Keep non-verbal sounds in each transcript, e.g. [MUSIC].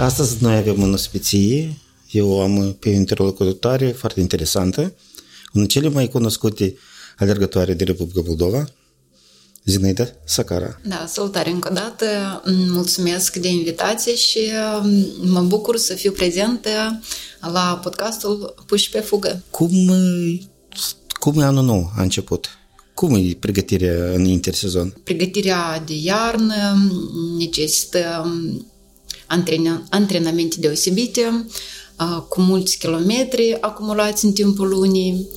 Astăzi noi avem în ospiție, eu am pe interlocutoare foarte interesantă, una cele mai cunoscute alergătoare de Republica Moldova, Zinaida Sacara. Da, salutare încă o dată, mulțumesc de invitație și um, mă bucur să fiu prezentă la podcastul Puși pe fugă. Cum, cum e anul nou a început? Cum e pregătirea în intersezon? Pregătirea de iarnă necesită um, antrenamente deosebite, uh, cu mulți kilometri acumulați în timpul lunii,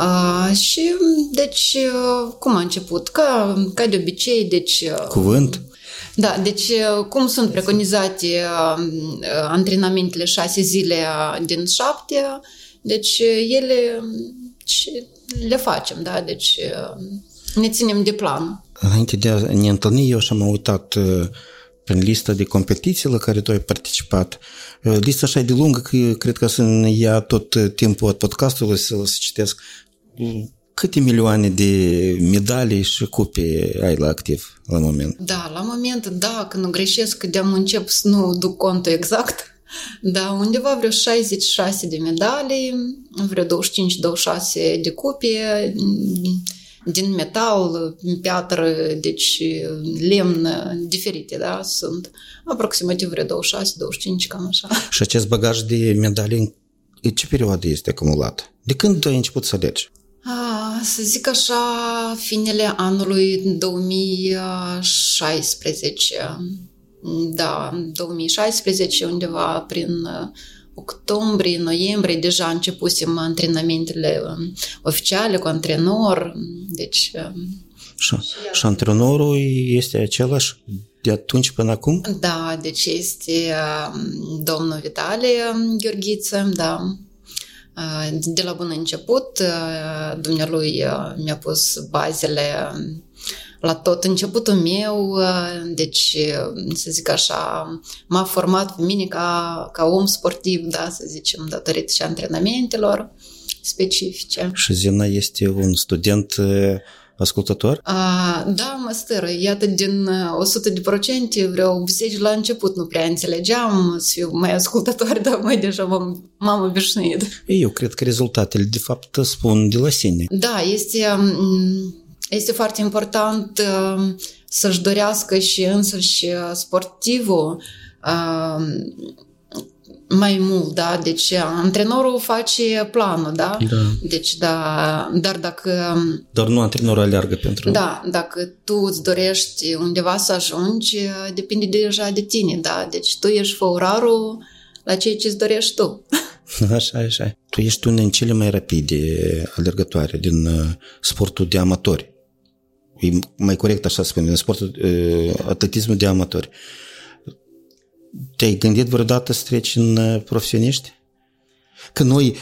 Uh, și, deci, uh, cum a început? Ca, ca de obicei, deci... Uh, Cuvânt? Da, deci cum sunt preconizate uh, antrenamentele șase zile din șapte, deci ele le facem, da, deci ne ținem de plan. Înainte de a ne întâlni, eu și-am uitat prin lista de competiții la care tu ai participat. Lista așa de lungă că cred că să ne ia tot timpul podcastului să, să citesc câte milioane de medalii și cupe ai la activ la moment? Da, la moment, da, când nu greșesc, de-am încep să nu duc contul exact, da, undeva vreo 66 de medalii, vreo 25-26 de cupe, din metal, piatră, deci lemn, diferite, da, sunt aproximativ vreo 26-25, cam așa. Și acest bagaj de medalii, în ce perioadă este acumulat? De când ai început să alergi? să zic așa, finele anului 2016. Da, 2016, undeva prin uh, octombrie, noiembrie, deja începusem antrenamentele um, oficiale cu antrenor, deci... Um, și, și antrenorul este același de atunci până acum? Da, deci este um, domnul Vitalie Gheorghiță, da, de la bun început, dumnealui mi-a pus bazele la tot începutul meu, deci, să zic așa, m-a format pe mine ca, ca om sportiv, da, să zicem, datorită și antrenamentelor specifice. Și Zina este un student ascultător? A, da, mă stără. Iată, din 100 uh, de procente, vreo 80 la început nu prea înțelegeam să fiu mai ascultător, [LAUGHS] dar mai deja m-am, m-am obișnuit. Eu cred că rezultatele, de fapt, spun de la sine. Da, este, um, este foarte important um, să-și dorească și însăși uh, sportivul um, mai mult, da? Deci antrenorul face planul, da? da. Deci, da, dar dacă... Dar nu antrenorul aleargă pentru... Da, dacă tu îți dorești undeva să ajungi, depinde deja de tine, da? Deci tu ești făurarul la ceea ce îți dorești tu. [LAUGHS] Așa, așa. Tu ești una din cele mai rapide alergătoare din uh, sportul de amatori. E mai corect așa să spun, din sportul uh, atletismul de amatori. Te-ai gândit vreodată să treci în uh, profesioniști? Că noi,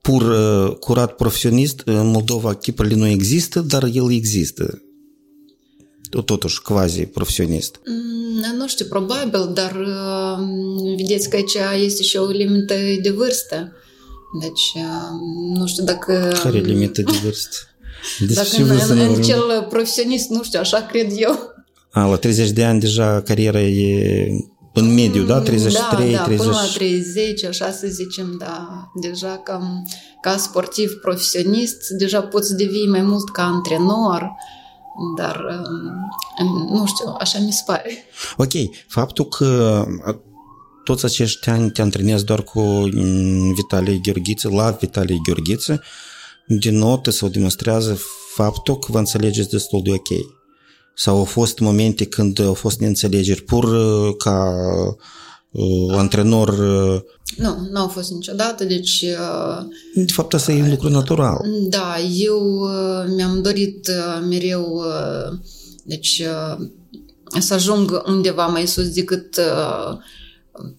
pur uh, curat profesionist, în Moldova chipurile nu există, dar el există. Totuși, quasi profesionist. Mm, nu știu, probabil, dar uh, vedeți că aici este și o limită de vârstă. Deci, nu știu dacă... Care limită de vârstă? [LAUGHS] Deci dacă în, în, în cel profesionist, nu știu, așa cred eu. A, la 30 de ani deja cariera e în mediu, da? 33, da, da, 30... până la 30, așa să zicem, da. Deja cam, ca sportiv profesionist, deja poți devii mai mult ca antrenor, dar um, nu știu, așa mi se pare. Ok, faptul că toți acești ani te antrenezi doar cu mm, Vitalie Gheorghiță, la Vitalie Gheorghiță, din nou te sau demonstrează faptul că vă înțelegeți destul de ok. Sau au fost momente când au fost neînțelegeri pur uh, ca uh, antrenor? Uh... Nu, nu au fost niciodată, deci... Uh, de fapt, asta e un lucru natural. Da, eu uh, mi-am dorit uh, mereu, uh, deci, uh, să ajung undeva mai sus decât uh,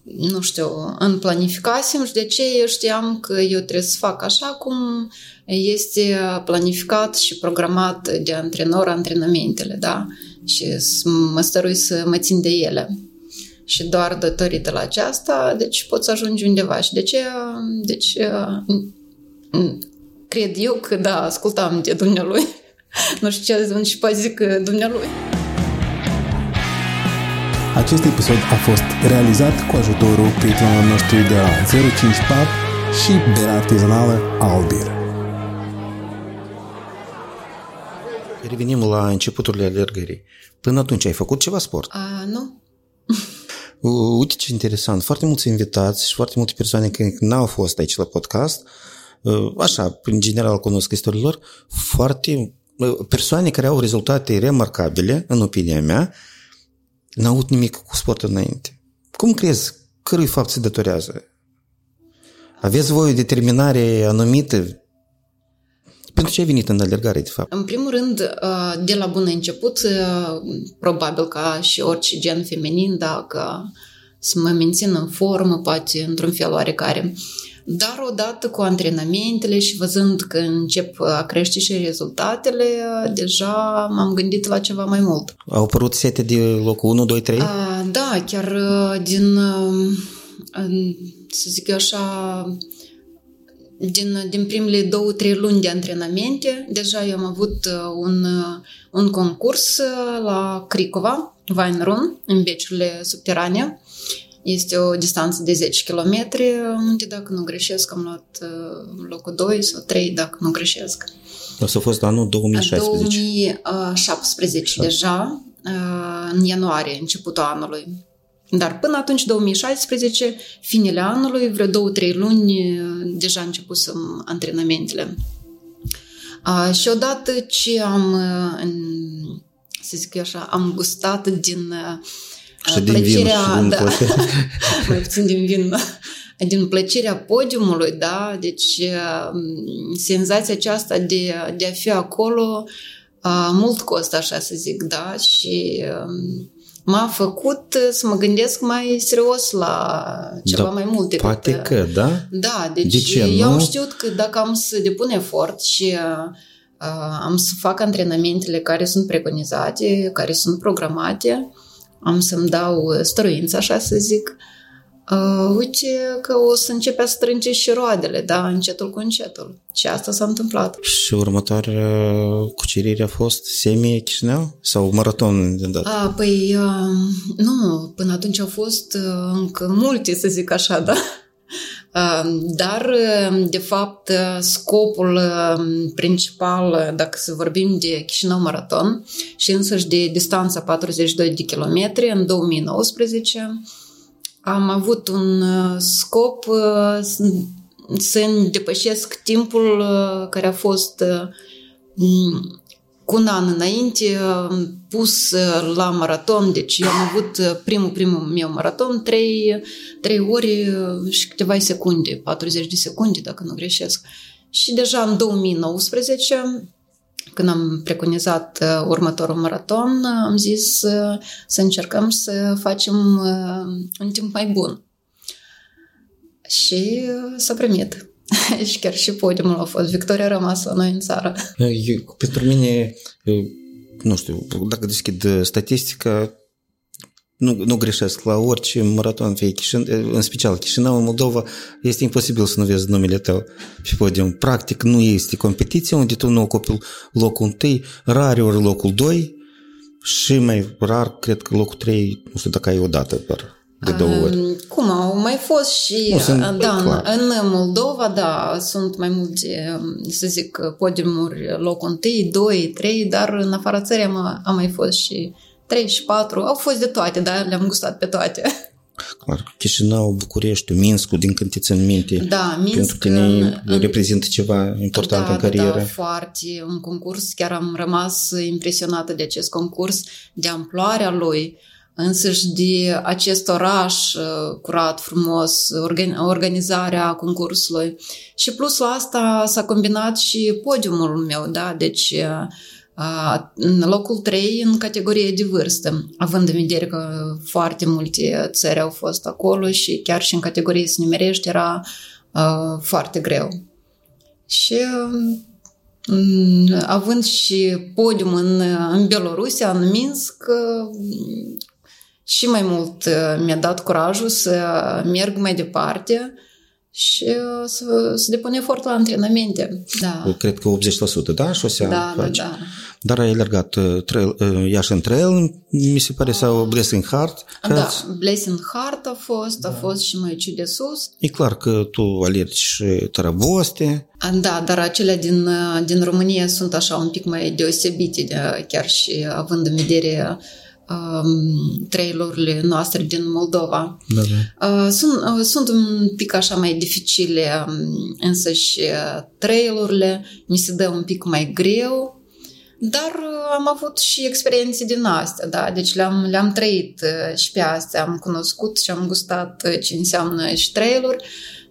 nu știu, în planificasem și de ce eu știam că eu trebuie să fac așa cum este planificat și programat de antrenor antrenamentele, da? Și mă stărui să mă țin de ele. Și doar datorită la aceasta, deci pot să ajungi undeva. Și de ce, deci, cred eu că da, ascultam de dumnealui. [LAUGHS] nu știu ce și zic dumnealui. Acest episod a fost realizat cu ajutorul prietenilor noștri de la 05 Pub și Bera Artizanală Albir. Revenim la începuturile alergării. Până atunci ai făcut ceva sport? A, nu. [LAUGHS] Uite ce interesant. Foarte mulți invitați și foarte multe persoane care n-au fost aici la podcast, așa, în general cunosc istoriilor, foarte persoane care au rezultate remarcabile, în opinia mea, n-au avut nimic cu sportul înainte. Cum crezi? Cărui fapt se datorează? Aveți voi o determinare anumită? Pentru ce ai venit în alergare, de fapt? În primul rând, de la bun început, probabil ca și orice gen feminin, dacă să mă mențin în formă, poate într-un fel oarecare. Dar odată cu antrenamentele și văzând că încep a crește și rezultatele, deja m-am gândit la ceva mai mult. Au apărut sete de locul 1, 2, 3? A, da, chiar din, să zic eu așa, din, din primele două, trei luni de antrenamente, deja eu am avut un, un concurs la Cricova, Weinrun, în beciurile subterane. Este o distanță de 10 km, unde, dacă nu greșesc, am luat locul 2 sau 3, dacă nu greșesc. Asta a fost anul 2016. 2017 deja, în ianuarie, începutul anului. Dar până atunci, 2016, finele anului, vreo două, trei luni, deja începusem antrenamentele. Și odată ce am, să zic eu așa, am gustat din și din plăcerea, vin, da, [LAUGHS] mai puțin din vin, din plăcerea podiumului, da, deci senzația aceasta de, de a fi acolo mult costă, așa să zic, da, și m-a făcut să mă gândesc mai serios la ceva da, mai mult decât... Poate că, da? Da, deci de ce, eu nu? am știut că dacă am să depun efort și uh, am să fac antrenamentele care sunt preconizate, care sunt programate, am să-mi dau stăruință, așa să zic, uh, uite că o să începe a strânge și roadele, da, încetul cu încetul. Și asta s-a întâmplat. Și următoarea cucerire a fost semi-Chișinău sau maraton de dată? A, păi, uh, nu, până atunci au fost uh, încă multe, să zic așa, da? Uh, dar, uh, de fapt, uh, scopul principal, dacă să vorbim de Chișinău Maraton și însăși de distanța 42 de kilometri în 2019, am avut un scop să depășesc timpul care a fost cu un an înainte pus la maraton, deci eu am avut primul, primul meu maraton, 3, 3 ore și câteva secunde, 40 de secunde, dacă nu greșesc. Și deja în 2019, când am preconizat următorul maraton, am zis să încercăm să facem un timp mai bun. Și s-a primit. [LAUGHS] și chiar și podiumul a fost. Victoria a rămas la noi în țară. Eu, pentru mine, nu știu, dacă deschid statistica, nu, nu greșesc, la orice maraton, fie Chișin, în special Chișinău, în Moldova, este imposibil să nu vezi numele tău pe podium. Practic nu este competiție unde tu nu ocupi locul întâi, rare ori locul 2 și mai rar, cred că locul 3, nu știu dacă ai o dată, dar de două ori. Cum au mai fost și Nu, sunt da, clar. în, în Moldova, da, sunt mai multe, să zic, podiumuri, locul 1, 2, 3, dar în afara țării am, am mai fost și 3 și 4, au fost de toate, dar le-am gustat pe toate. [LAUGHS] Clar, Chișinău, Bucureștiul, Minskul, din când ți în minte, Da, Minsk pentru tine în- în- reprezintă ceva important da, în carieră. Da, da, foarte. Un concurs, chiar am rămas impresionată de acest concurs, de amploarea lui, însăși de acest oraș uh, curat, frumos, organ- organizarea concursului. Și plus la asta s-a combinat și podiumul meu, da, deci uh, uh, în locul 3 în categorie de vârstă, având în vedere că foarte multe țări au fost acolo și chiar și în categorie să numerești era uh, foarte greu. Și mm, având și podium în, în Belorusia, în Minsk, mm, și mai mult uh, mi-a dat curajul să merg mai departe și uh, să, să depun efort la antrenamente. Da, Cred că 80%, da? Șosea da, da, faci. da. Dar ai alergat uh, trail, uh, Iași Trail, mi se pare, sau Blessing Heart? Da, Blessing Heart a fost, a fost și Măiciu de Sus. E clar că tu alergi și Tărăboste. Da, dar acelea din, din România sunt așa un pic mai deosebite, de, chiar și având în vedere um, trailurile noastre din Moldova. Da, da. Uh, sunt, uh, sunt un pic așa mai dificile, um, însă și uh, trailurile mi se dă un pic mai greu, dar am avut și experiențe din astea, da? Deci le-am, le-am trăit și pe astea, am cunoscut și am gustat ce înseamnă și trailuri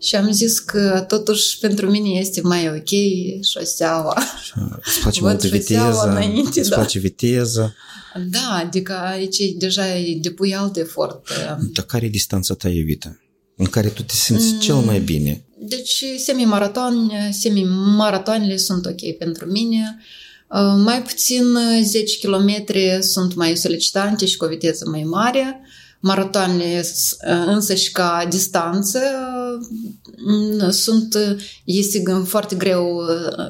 și am zis că totuși pentru mine este mai ok șoseaua. Îți place multă viteză, înainte, îți da. place viteză. Da, adică aici deja e depui alt efort. Dar care e distanța ta iubită? În care tu te simți mm. cel mai bine? Deci semi-maraton, semi-maratoanele sunt ok pentru mine. Mai puțin 10 km sunt mai solicitante și cu o viteză mai mare. Maratoanele însă și ca distanță sunt, este foarte greu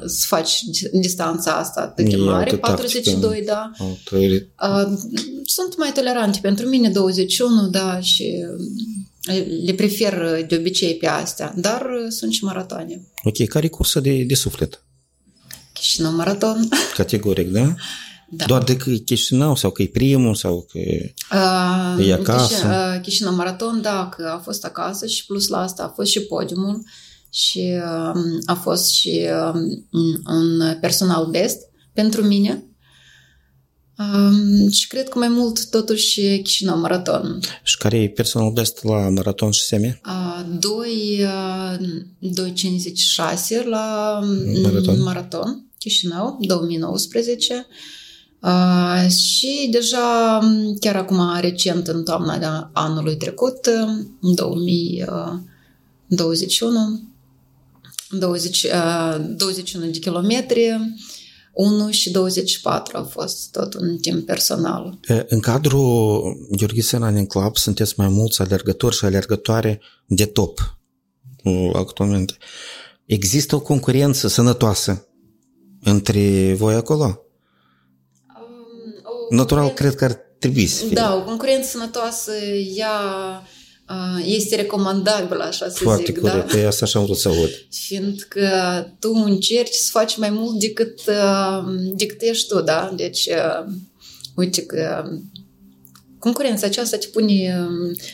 să faci distanța asta atât de mare, 42, da. Sunt mai tolerante pentru mine, 21, da, și le prefer de obicei pe astea, dar sunt și maratoane. Ok, care e cursă de, de suflet? Chișinău Maraton. Categoric, da? [LAUGHS] Da. Doar de că e Chișinău sau că e primul sau că uh, e acasă? Uh, Chișinău Maraton, da, că a fost acasă și plus la asta a fost și podiumul și uh, a fost și uh, un personal best pentru mine. Um, și cred că mai mult totuși Chișinău Maraton. Și care e personal best la maraton și semi? Uh, 2, uh, 2.56 la Maraton. maraton Chișinău, 2019. Uh, și deja chiar acum recent în toamna anului trecut, în 2021, 20, uh, 21 de kilometri, 1 și 24 a fost tot un timp personal. În cadrul Gheorghe Running Club sunteți mai mulți alergători și alergătoare de top actualmente. Există o concurență sănătoasă între voi acolo? Natural, cred că ar trebui să fie. Da, o concurență sănătoasă, ea este recomandabilă, așa să Foarte zic. corect, da? e asta așa am vrut să aud. Fiindcă tu încerci să faci mai mult decât, decât ești tu, da? Deci, uite că concurența aceasta te pune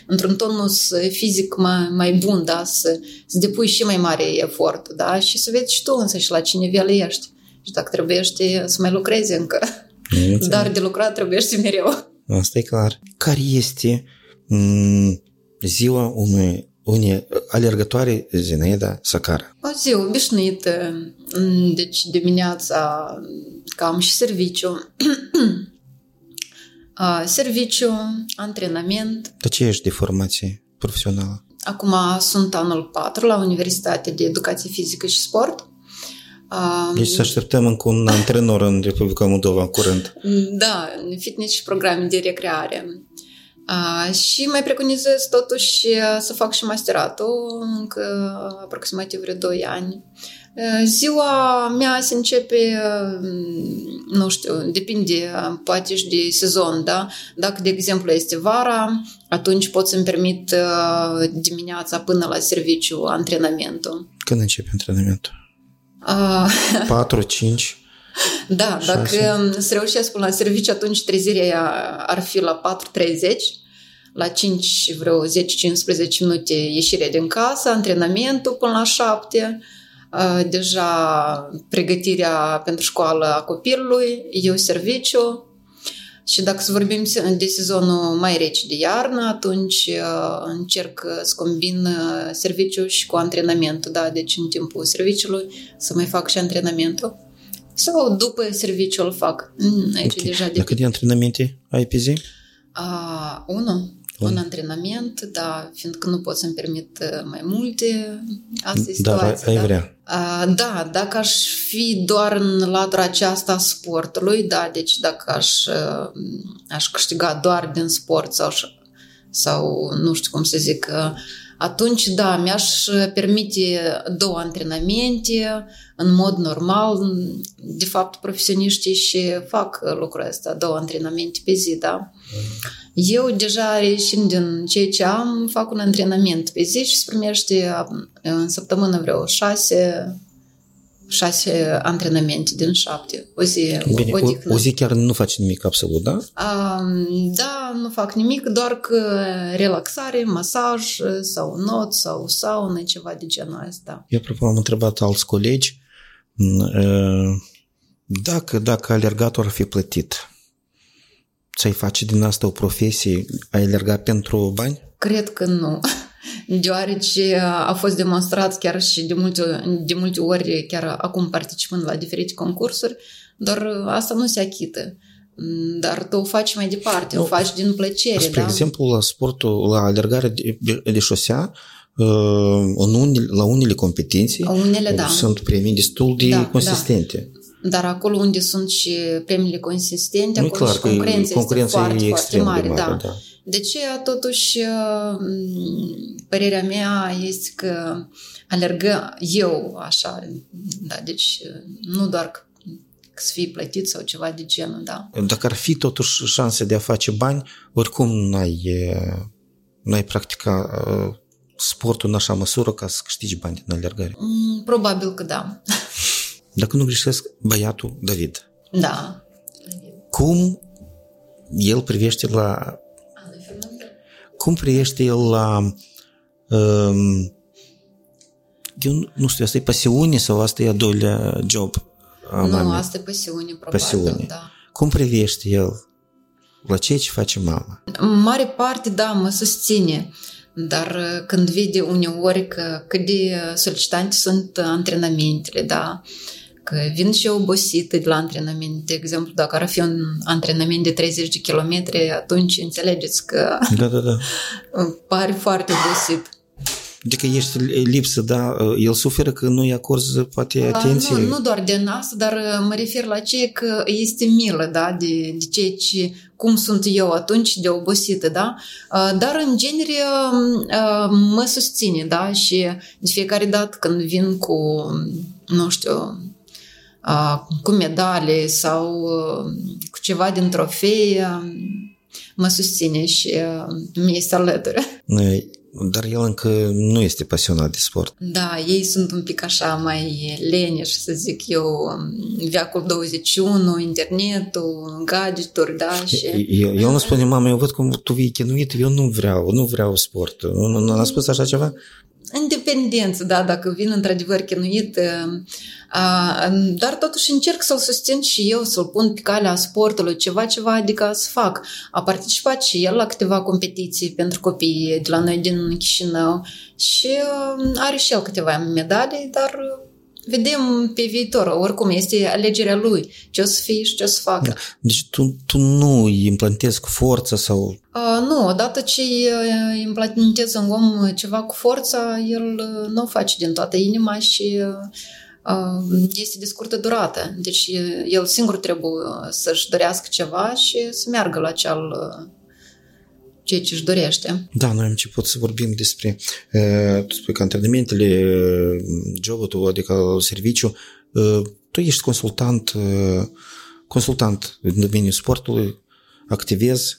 într-un tonus fizic mai, mai bun, da? Să, să depui și mai mare efort, da? Și să vezi și tu însă și la ce nivel ești. Și dacă trebuie să mai lucrezi încă. Dar de lucrat trebuie și mereu. Asta e clar. Care este m- ziua unui, unei alergătoare Zinaida Sacara? O zi obișnuită. Deci dimineața cam și serviciu. [CLEARS THROAT] serviciu, antrenament. De ce ești de formație profesională? Acum sunt anul 4 la Universitatea de Educație Fizică și Sport. Deci să așteptăm încă un antrenor în Republica Moldova în curând. Da, fitness și programe de recreare. Uh, și mai preconizez totuși să fac și masteratul încă aproximativ vreo 2 ani. Uh, ziua mea se începe, nu știu, depinde poate și de sezon, da? Dacă, de exemplu, este vara, atunci pot să-mi permit dimineața până la serviciu antrenamentul. Când începe antrenamentul? Uh, 4, 5? Da, 6. dacă să reușesc până la serviciu, atunci trezirea ar fi la 4.30, la 5 vreo 10-15 minute ieșirea din casă, antrenamentul până la 7, deja pregătirea pentru școală a copilului, eu serviciu, și dacă să vorbim de sezonul mai rece de iarnă, atunci încerc să combin serviciul și cu antrenamentul, da, deci în timpul serviciului să mai fac și antrenamentul. Sau după serviciu îl fac. Aici okay. deja de... Dacă de antrenamente ai pe zi? Uh, unul. Un antrenament, da, fiindcă nu pot să-mi permit mai multe, asta e da, situația. ai da, vrea. Uh, da, dacă aș fi doar în latura aceasta sportului, da, deci dacă aș, uh, aș câștiga doar din sport sau, sau nu știu cum să zic, uh, atunci, da, mi-aș permite două antrenamente în mod normal. De fapt, profesioniștii și fac lucrul ăsta, două antrenamente pe zi, da. Eu deja reieșind din ceea ce am, fac un antrenament pe zi și se primește în săptămână vreo șase șase antrenamente din șapte. O zi, Bine, o, o zi chiar nu faci nimic absolut, da? A, da, nu fac nimic, doar că relaxare, masaj sau not sau saună, ceva de genul ăsta. Eu, apropo, am întrebat alți colegi dacă, dacă alergatul ar fi plătit, ți-ai face din asta o profesie? Ai alergat pentru bani? Cred că nu deoarece a fost demonstrat chiar și de multe, de multe ori, chiar acum participând la diferite concursuri, doar asta nu se achită. Dar tu o faci mai departe, no, o faci din plăcere. Spre da? exemplu, la sportul, la alergare de, de șosea, în unele, la unele competiții unele, da. sunt premii destul de da, consistente. Da. Dar acolo unde sunt și premiile consistente, nu acolo clar, și concurența, concurența este foarte, foarte mare. mare da. Da. De ce totuși părerea mea este că alergă eu așa, da, deci nu doar că să fii plătit sau ceva de genul, da. Dacă ar fi totuși șanse de a face bani, oricum n-ai, n-ai practica sportul în așa măsură ca să câștigi bani din alergare. Mm, probabil că da. Dacă nu greșesc, băiatul David. Da. Cum el privește la cum privește el la um, eu nu știu, asta e pasiune sau asta e a doilea job? A nu, mamei? asta e pasiune, probabil, pasiune. da. Cum privește el la ceea ce face mama? În mare parte, da, mă susține. Dar când vede uneori că cât de solicitante sunt antrenamentele, da, că vin și obosită de la antrenament. De exemplu, dacă ar fi un antrenament de 30 de kilometri, atunci înțelegeți că da, da, da. [LAUGHS] pare foarte obosit. Adică ești lipsă, da? El suferă că nu-i acorzi poate atenție? Nu, nu doar de asta, dar mă refer la ce că este milă, da? De, de ceea ce, cum sunt eu atunci de obosită, da? Dar, în genere, mă susține, da? Și de fiecare dată când vin cu, nu știu, cu medale sau cu ceva din trofee, mă susține și mi este alături. Dar el încă nu este pasionat de sport. Da, ei sunt un pic așa mai leneși, să zic eu, viacul 21, internetul, gadgeturi, da, și... Eu, eu nu spune, mama, eu văd cum tu vii chinuit, eu nu vreau, nu vreau sport. Nu, nu, nu a spus așa ceva? Independență, da, dacă vin într-adevăr chinuit, dar totuși încerc să-l susțin și eu, să-l pun pe calea sportului, ceva, ceva, adică să fac. A participat și el la câteva competiții pentru copii de la noi din Chișinău și are și el câteva medalii, dar vedem pe viitor, oricum este alegerea lui, ce o să fie și ce o să facă. Da. Deci tu, tu nu îi implantezi cu forță sau... Uh, nu, odată ce implantezi în om ceva cu forța, el nu o face din toată inima și uh, este de scurtă durată. Deci el singur trebuie să-și dorească ceva și să meargă la acel ceea ce își dorește. Da, noi am început să vorbim despre, tu spui că antrenamentele, jobul tău, adică serviciu, tu ești consultant, consultant în domeniul sportului, activezi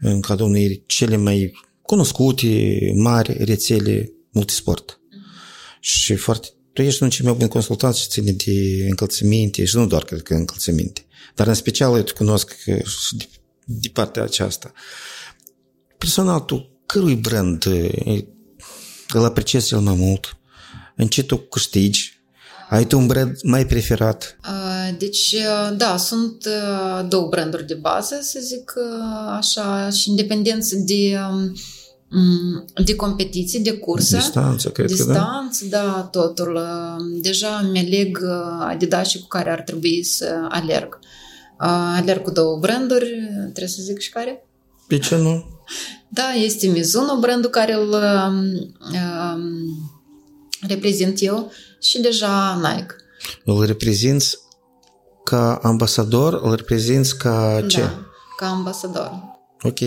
în cadrul unei cele mai cunoscute, mari rețele multisport. Mm-hmm. Și foarte tu ești un cel mai bun consultant și ține de încălțăminte și nu doar cred că încălțăminte, dar în special eu te cunosc de, de partea aceasta. Personal, tu cărui brand îl apreciezi cel mai mult? În ce tu câștigi? Ai tu un brand mai preferat? Deci, da, sunt două branduri de bază, să zic așa, și independență de de competiții, de cursă. Distanță, cred Distanță, că da. da, totul. Deja mi-aleg Adidas cu care ar trebui să alerg. Alerg cu două branduri, trebuie să zic și care? De ce nu? Da, este Mizuno, brandul care îl um, reprezint eu și deja Nike. Îl reprezinți ca ambasador? Îl reprezinți ca ce? Da, ca ambasador. Ok.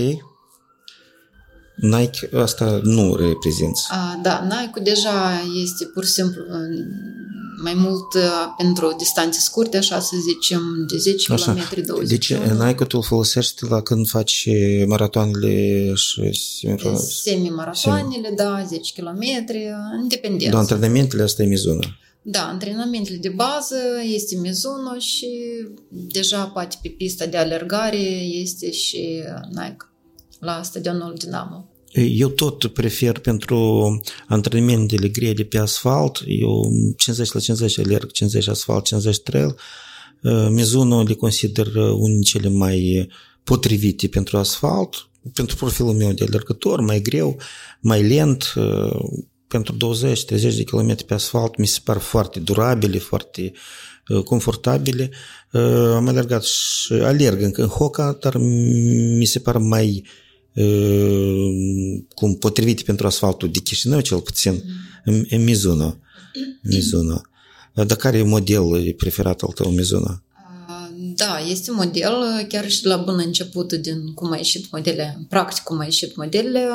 Nike asta nu reprezinți. A, da, Nike deja este pur și simplu mai mult uh, pentru distanțe scurte, așa să zicem, de 10 Așa. km, 20 Deci Nike tu îl folosești la când faci maratoanele și Semi-maratoanele, da, 10 km, independent. Da, antrenamentele asta e Mizuno. Da, antrenamentele de bază este Mizuno și deja poate pe pista de alergare este și Nike la stadionul Dinamo. Eu tot prefer pentru antrenamentele grele pe asfalt, eu 50 la 50 alerg, 50 asfalt, 50 trail. Mizuno le consider unul din cele mai potrivite pentru asfalt, pentru profilul meu de alergător, mai greu, mai lent, pentru 20-30 de km pe asfalt mi se par foarte durabile, foarte confortabile. Am alergat și alerg încă în Hoca, dar mi se par mai cum potrivit pentru asfaltul de Chișinău, cel puțin, în, în Mizuno. [CLEARS THROAT] Mizuno. Dar care e modelul preferat al tău Mizuno? Da, este model, chiar și la bun început din cum a ieșit modele, practic cum a ieșit modelele,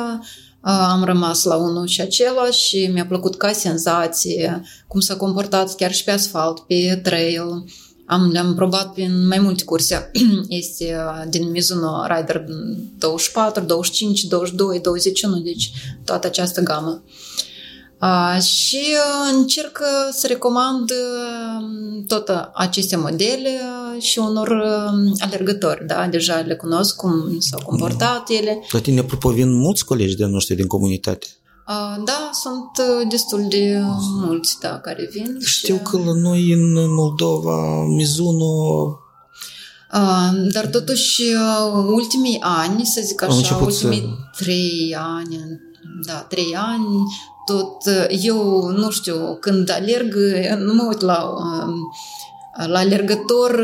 am rămas la unul și același și mi-a plăcut ca senzație, cum s-a comportat chiar și pe asfalt, pe trail. Am, le-am probat prin mai multe curse. [CLEARS THROAT] Este din Mizuno Rider 24, 25, 22, 21, deci toată această gamă. Uh, și încerc să recomand tot aceste modele și unor alergători, da? Deja le cunosc cum s-au comportat ele. La tine, apropo, vin mulți colegi de noștri din comunitate. Uh, da, sunt destul de mulți, da, care vin. Știu și... că la noi în Moldova, Mizuno Uh, dar totuși ultimii ani, să zic așa, ultimii să... trei ani, da, trei ani, tot, eu nu știu, când alerg, nu mă uit la, la alergător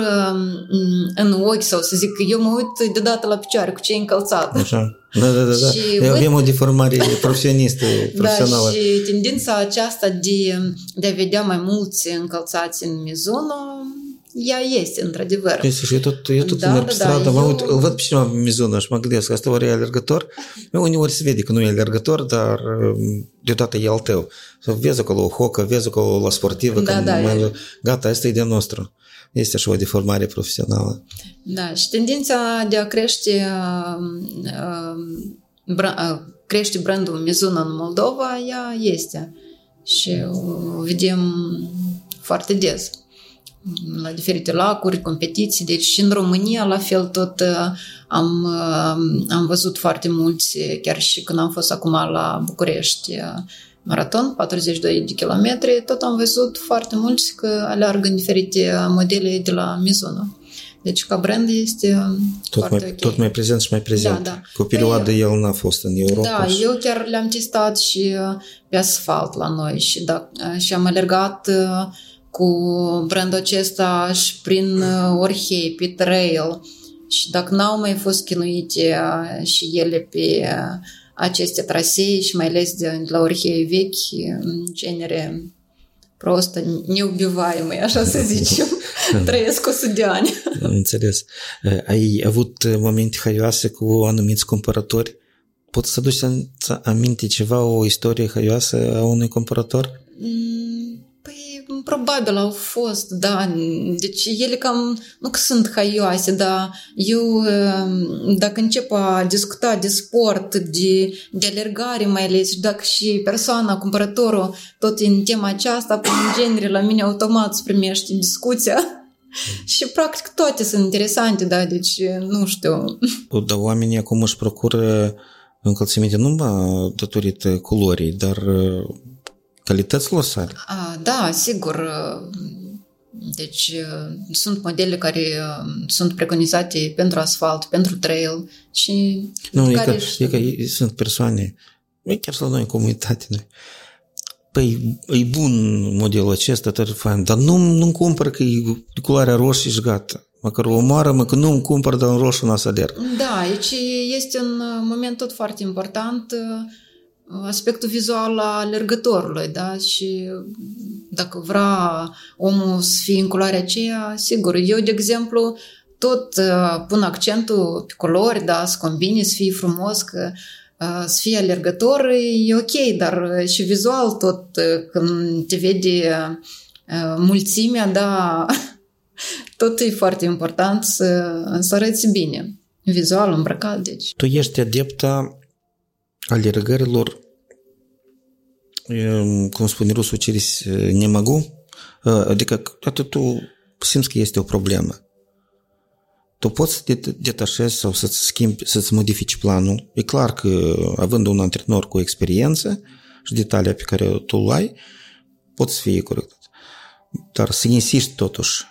în ochi sau să zic, eu mă uit deodată la picioare cu ce e încălțat. Așa. Da, da, da. da. Și Avem o deformare profesionistă, [LAUGHS] profesională. Da, și tendința aceasta de, de a vedea mai mulți încălțați în Mizuno ea este, într-adevăr. Este și eu tot, eu tot da, merg pe da, stradă, da, mă eu... uit, îl văd pe cineva pe mizună și mă gândesc, asta ori e alergător? Uneori se vede că nu e alergător, dar deodată e al tău. Sau vezi acolo o hocă, vezi acolo la sportivă, da, da, mai, gata, asta e de nostru. Este așa o deformare profesională. Da, și tendința de a crește uh, uh, crește brandul Mizuno în Moldova, ea este. Și o vedem foarte des la diferite lacuri, competiții, deci și în România la fel tot uh, am, uh, am văzut foarte mulți, chiar și când am fost acum la București uh, maraton, 42 de kilometri, tot am văzut foarte mulți că aleargă în diferite modele de la Mizuno. Deci ca brand este tot foarte mai, ok. Tot mai prezent și mai prezent. Da, da. Cu o perioadă eu, el n-a fost în Europa. Da, și... eu chiar le-am testat și pe asfalt la noi și, da, și am alergat cu brandul acesta și prin uh, Orhei, pe trail. Și dacă n-au mai fost chinuite uh, și ele pe uh, aceste trasee și mai ales de la Orhei vechi, în genere просто неубиваемый, așa să zicem. [LAUGHS] Trăiesc 100 de ani. Înțeles. Ai avut momente haioase cu anumiți cumpărători? Poți să duci să aminte ceva, o istorie haioasă a unui cumpărător? Mm, probabil au fost, da. Deci ele cam, nu că sunt haioase, dar eu dacă încep a discuta de sport, de, de alergare mai ales, și dacă și persoana, cumpărătorul, tot în tema aceasta, în genere, la mine automat se primește discuția. [LAUGHS] Și practic toate sunt interesante, da, deci nu știu. Dar oamenii acum își procură încălțăminte nu datorită culorii, dar calităților sale. A, da, sigur. Deci sunt modele care sunt preconizate pentru asfalt, pentru trail și nu, care e că, e că sunt persoane, e chiar la noi în comunitate, noi. Păi, e bun modelul acesta, tare fain, dar nu, nu cumpăr că e culoarea roșie și gata. Măcar o omoară, mă că nu îmi cumpăr, dar în roșu n-a să alerg. Da, aici este un moment tot foarte important aspectul vizual al alergătorului, da? Și dacă vrea omul să fie în culoarea aceea, sigur, eu, de exemplu, tot uh, pun accentul pe culori, da, să combine, să fie frumos, că uh, să fii alergător e ok, dar uh, și vizual tot când te vede mulțimea, da, [LAUGHS] tot e foarte important să, să arăți bine. Vizual, îmbrăcat, deci. Tu ești adepta alergărilor, cum spune rusul, через не могу, adică atât tu simți că este o problemă. Tu poți să te detașezi sau să-ți schimbi, să-ți modifici planul. E clar că având un antrenor cu experiență și detalii pe care tu îl ai, poți fi corectat. Dar să insisti totuși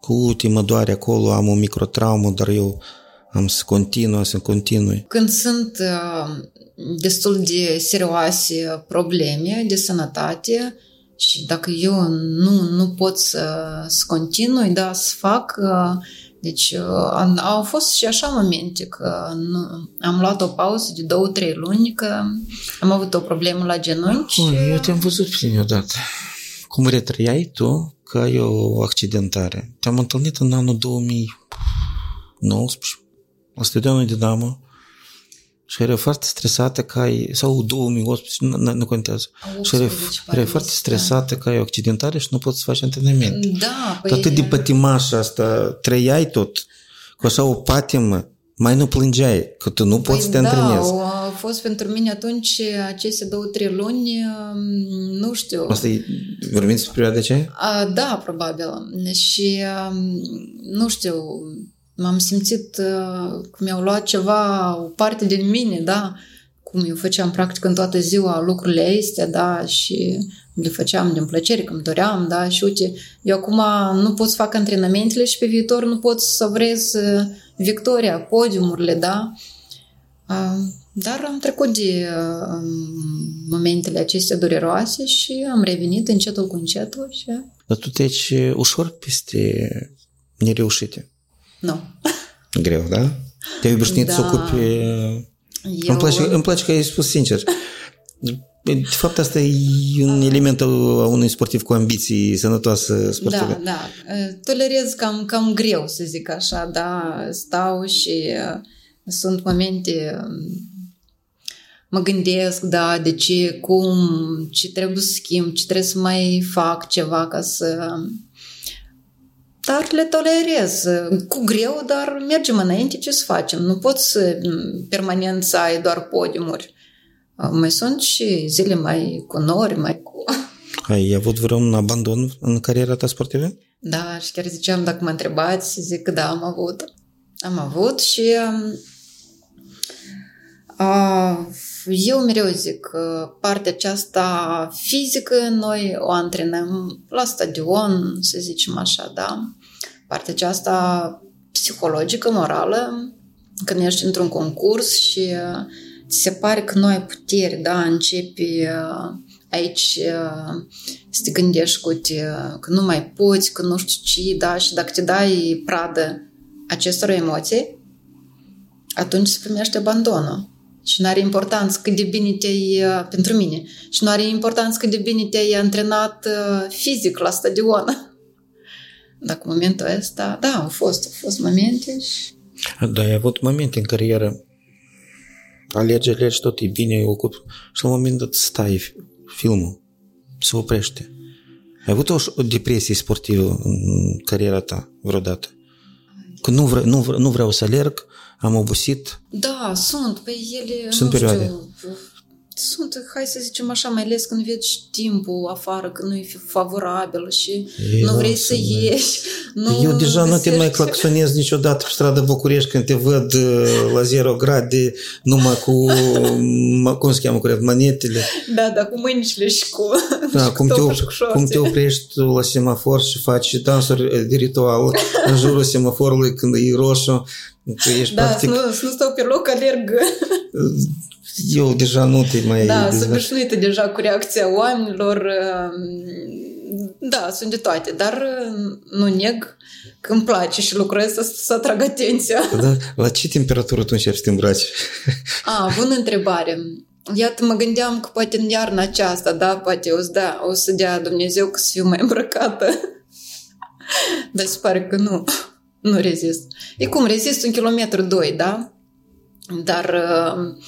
cu uite, mă doare acolo, am o microtraumă, dar eu am să continui, să continui. Când sunt uh, destul de serioase probleme de sănătate și dacă eu nu, nu pot să, să continui, da, să fac, uh, deci uh, au fost și așa momente că nu, am luat o pauză de două, trei luni, că am avut o problemă la genunchi. Bun, eu te-am văzut prima dată. Cum retrăiai tu că ai o accidentare? Te-am întâlnit în anul 2019 la stadionul Dinamo și era foarte stresată că ai, sau 2018, nu, nu contează. Și era, era foarte stresată că ai o accidentare și nu poți să faci antrenament. Da, păi... Atât de pătimașă asta, trăiai tot, cu așa o patimă, mai nu plângeai, că tu nu păi poți să te da, antrenezi. a fost pentru mine atunci aceste două, trei luni, nu știu. Asta e, vorbim despre perioada aceea? A, da, probabil. Și, nu știu, m-am simțit uh, că mi-au luat ceva, o parte din mine, da, cum eu făceam practic în toată ziua lucrurile astea, da, și le făceam din plăcere, că îmi doream, da, și uite, eu acum nu pot să fac antrenamentele și pe viitor nu pot să vrez uh, victoria, podiumurile, da, uh, dar am trecut de momentele acestea dureroase și am revenit încetul cu încetul și... Dar tu treci ușor peste nereușite. Nu. Greu, da? Te-ai obișnuit da. să ocupi... Eu... Îmi, place, îmi place că ai spus sincer. De fapt, asta e un element al unui sportiv cu ambiții sănătoase sportive. Da, da. Tolerez cam, cam greu, să zic așa, da. Stau și sunt momente mă gândesc, da, de ce, cum, ce trebuie să schimb, ce trebuie să mai fac ceva ca să dar le tolerez. Cu greu, dar mergem înainte, ce să facem? Nu poți să permanent să ai doar podiumuri. Mai sunt și zile mai cu nori, mai cu... [LAUGHS] Ai avut vreun abandon în cariera ta sportivă? Da, și chiar ziceam, dacă mă întrebați, zic că da, am avut. Am avut și a, eu mereu zic că partea aceasta fizică noi o antrenăm la stadion, să zicem așa, da? Partea aceasta psihologică, morală, când ești într-un concurs și uh, ți se pare că nu ai puteri, da? Începi uh, aici uh, să te gândești cu te, că nu mai poți, că nu știu ce, da? Și dacă te dai pradă acestor emoții, atunci se primește abandonul. Și nu are importanță cât de bine te-ai, pentru mine, și nu are importanță cât de bine te-ai antrenat fizic la stadion. Dacă momentul ăsta, da, au fost, au fost momente și... Da, ai avut momente în carieră alegi, alegi tot, e bine, ocup și la un moment dat stai filmul, se oprește. Ai avut o, o depresie sportivă în cariera ta vreodată? Că nu, vre, nu, vre, nu vreau să alerg, am obosit. Da, sunt. Păi ele, sunt nu perioade. știu, sunt, hai să zicem așa, mai ales când vezi timpul afară, că nu e favorabil și Ei, nu vrei să ieși. Nu Eu deja nu te mai claxonez niciodată pe strada București când te văd uh, la 0 grade numai cu, cum se cheamă, cu manetele. Da, da, cu mâinile și cu, da, și cum, cu te, cum te oprești la semafor și faci dansuri de ritual în jurul semaforului când e roșu. Tu ești da, practic... să nu, să nu stau pe loc, alerg. Eu deja nu te mai... Da, sunt obișnuită deja cu reacția oamenilor. Um, da, sunt de toate, dar um, nu neg că îmi place și lucrez să, să atrag atenția. Da, la ce temperatură tu începi să te îmbraci? A, bună întrebare. Iată, mă gândeam că poate în iarna aceasta, da, poate o să, da, o să dea Dumnezeu că să fiu mai îmbrăcată. Dar se pare că nu, nu rezist. E cum, rezist un kilometru doi, da? Dar uh,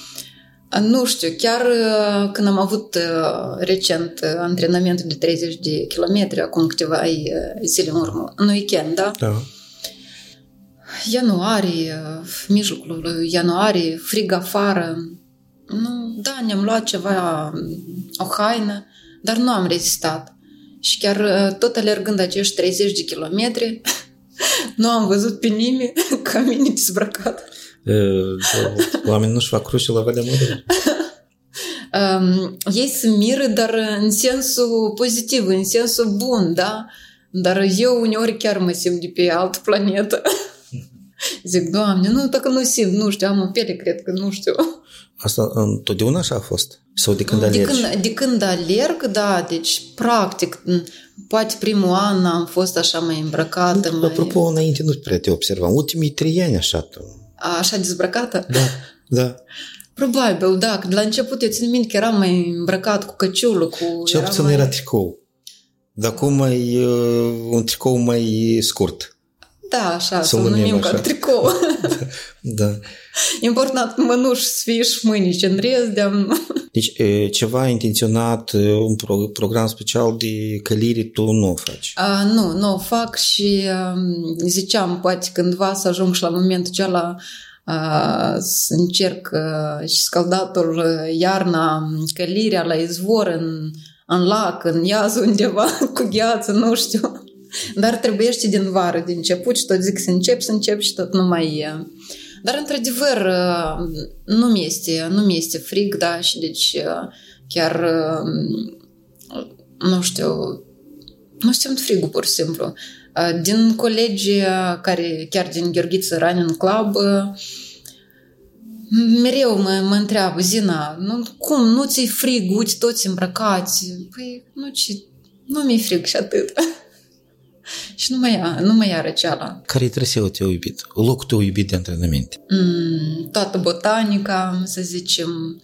Nu știu, chiar uh, când am avut uh, recent uh, antrenamentul de 30 de kilometri, acum câteva zile în urmă, în weekend, da? Da. Ianuarie, mijlocul lui ianuarie, frig afară. Nu, da, ne-am luat ceva, o haină, dar nu am rezistat. Și chiar tot alergând acești 30 de kilometri, [LAUGHS] nu am văzut pe nimeni [LAUGHS] ca mine dezbrăcat. Oamenii nu-și fac cruce la Valea Mării. Um, ei se miră, dar în sensul pozitiv, în sensul bun, da? Dar eu uneori chiar mă simt de pe altă planetă. Zic, Doamne, nu, dacă nu simt, nu știu, am o piele, cred că nu știu. Asta întotdeauna așa a fost? Sau de când alergi? De când, de când alerg, da, deci practic, poate primul an am fost așa mai îmbrăcată. Nu, mai... Apropo, înainte nu prea te observam. Ultimii trei ani așa tu. Așa dezbrăcată? Da, da. Probabil, da. La început eu țin minte că eram mai îmbrăcat cu căciulă, cu... Cel puțin mai... era tricou. Dar acum mai uh, un tricou mai scurt. Da, așa, să, să numim ca tricou. [LAUGHS] da. Important mănuși să fie și mâini în rez de Deci ceva intenționat, un pro- program special de călire tu nu o faci? A, nu, nu o fac și um, ziceam poate cândva să ajung și la momentul acela uh, să încerc uh, și scaldatul iarna, călirea la izvor în, în lac, în iaz undeva [LAUGHS] cu gheață, nu știu. Dar trebuiește din vară, din început și tot zic să încep, să încep și tot nu mai e. Dar, într-adevăr, nu mi este, nu mi este frig, da, și deci chiar, nu știu, nu simt frigul, pur și simplu. Din colegii care, chiar din Gheorghiță Running Club, mereu mă, mă întreabă, Zina, nu, cum, nu ți-i frig, uite, toți îmbrăcați? Păi, nu, ci, nu mi-e frig și atât. [LAUGHS] și nu mai ia, nu mai ia răceala. Care-i traseul te-a iubit? Locul tău iubit de antrenamente? Mm, toată botanica, să zicem,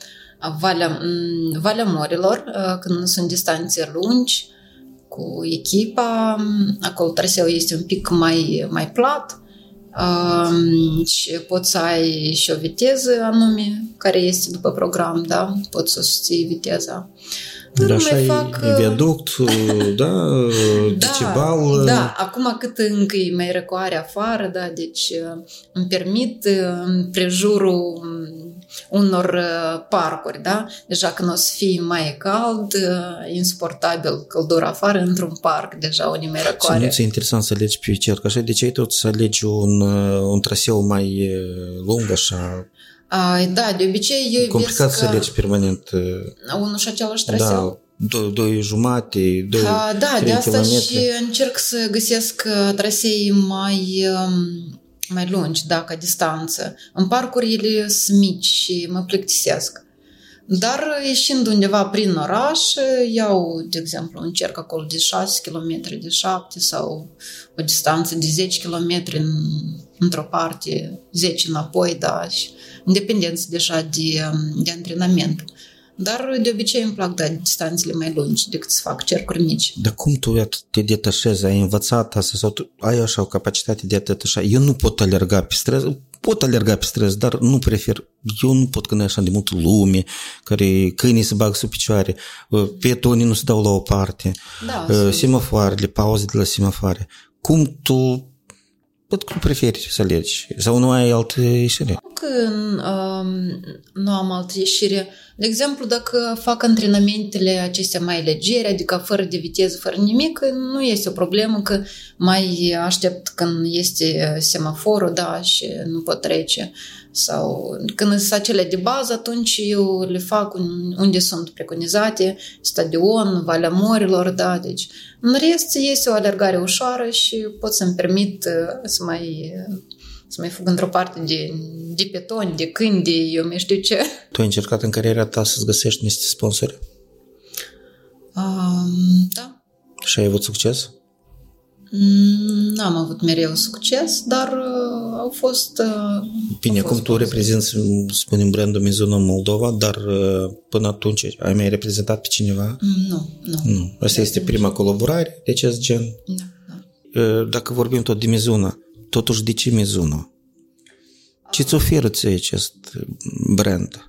Valea, mm, Valea Morilor, când sunt distanțe lungi, cu echipa, acolo traseul este un pic mai, mai plat, Um, și poți să ai și o viteză anume, care este după program, da? Poți să susții viteza. Da, așa fac... e viaduct, da, [LAUGHS] da, decibal. Da, acum cât încă e mai răcoare afară, da, deci îmi permit în prejurul unor parcuri, da? Deja când o să fie mai cald, insuportabil căldura afară, într-un parc deja unii mai răcoare. Nu ți interesant să alegi pe cerc așa? De ce ai tot să alegi un, un traseu mai lung așa? A, da, de obicei eu Complicat să alegi permanent. Unul și același traseu. Da, doi, doi jumate, doi, A, Da, de asta kilometri. și încerc să găsesc trasee mai, mai lungi, da, ca distanță. În parcuri ele sunt mici și mă plictisesc. Dar ieșind undeva prin oraș, iau, de exemplu, încerc acolo de 6 km, de 7 sau o distanță de 10 km în, într-o parte, 10 înapoi, da, și independență deja de, de antrenament. Dar de obicei îmi plac, da, distanțele mai lungi decât să fac cercuri mici. Dar cum tu te detașezi? Ai învățat asta sau tu ai așa o capacitate de a te detașa? Eu nu pot alerga pe stres, pot alerga pe stres, dar nu prefer. Eu nu pot când e așa de mult lume, care câinii se bag sub picioare, pietonii nu se dau la o parte, da, semafoarele, pauze de la semafoare. Cum tu Pot cum preferi să alergi? Sau nu ai altă ieșire? Că um, nu am altă ieșire. De exemplu, dacă fac antrenamentele acestea mai legere, adică fără de viteză, fără nimic, nu este o problemă că mai aștept când este semaforul, da, și nu pot trece. Sau când sunt acele de bază, atunci eu le fac unde sunt preconizate, stadion, Valea Morilor, da, deci în rest este o alergare ușoară și pot să-mi permit să mai să mai fug într-o parte de, de petoni, de câini, de eu mai știu ce. Tu ai încercat în cariera ta să-ți găsești niște sponsori? Um, da. Și ai avut succes? N-am avut mereu succes, dar uh, au fost... Uh, Bine, au acum tu reprezinți, spunem, brandul Mizuno Moldova, dar uh, până atunci ai mai reprezentat pe cineva? Nu, nu. Nu. Asta este prima colaborare de acest gen? Da, da. Dacă vorbim tot de Mizuno, totuși de ce Mizuno? Ce îți oferă ție acest brand?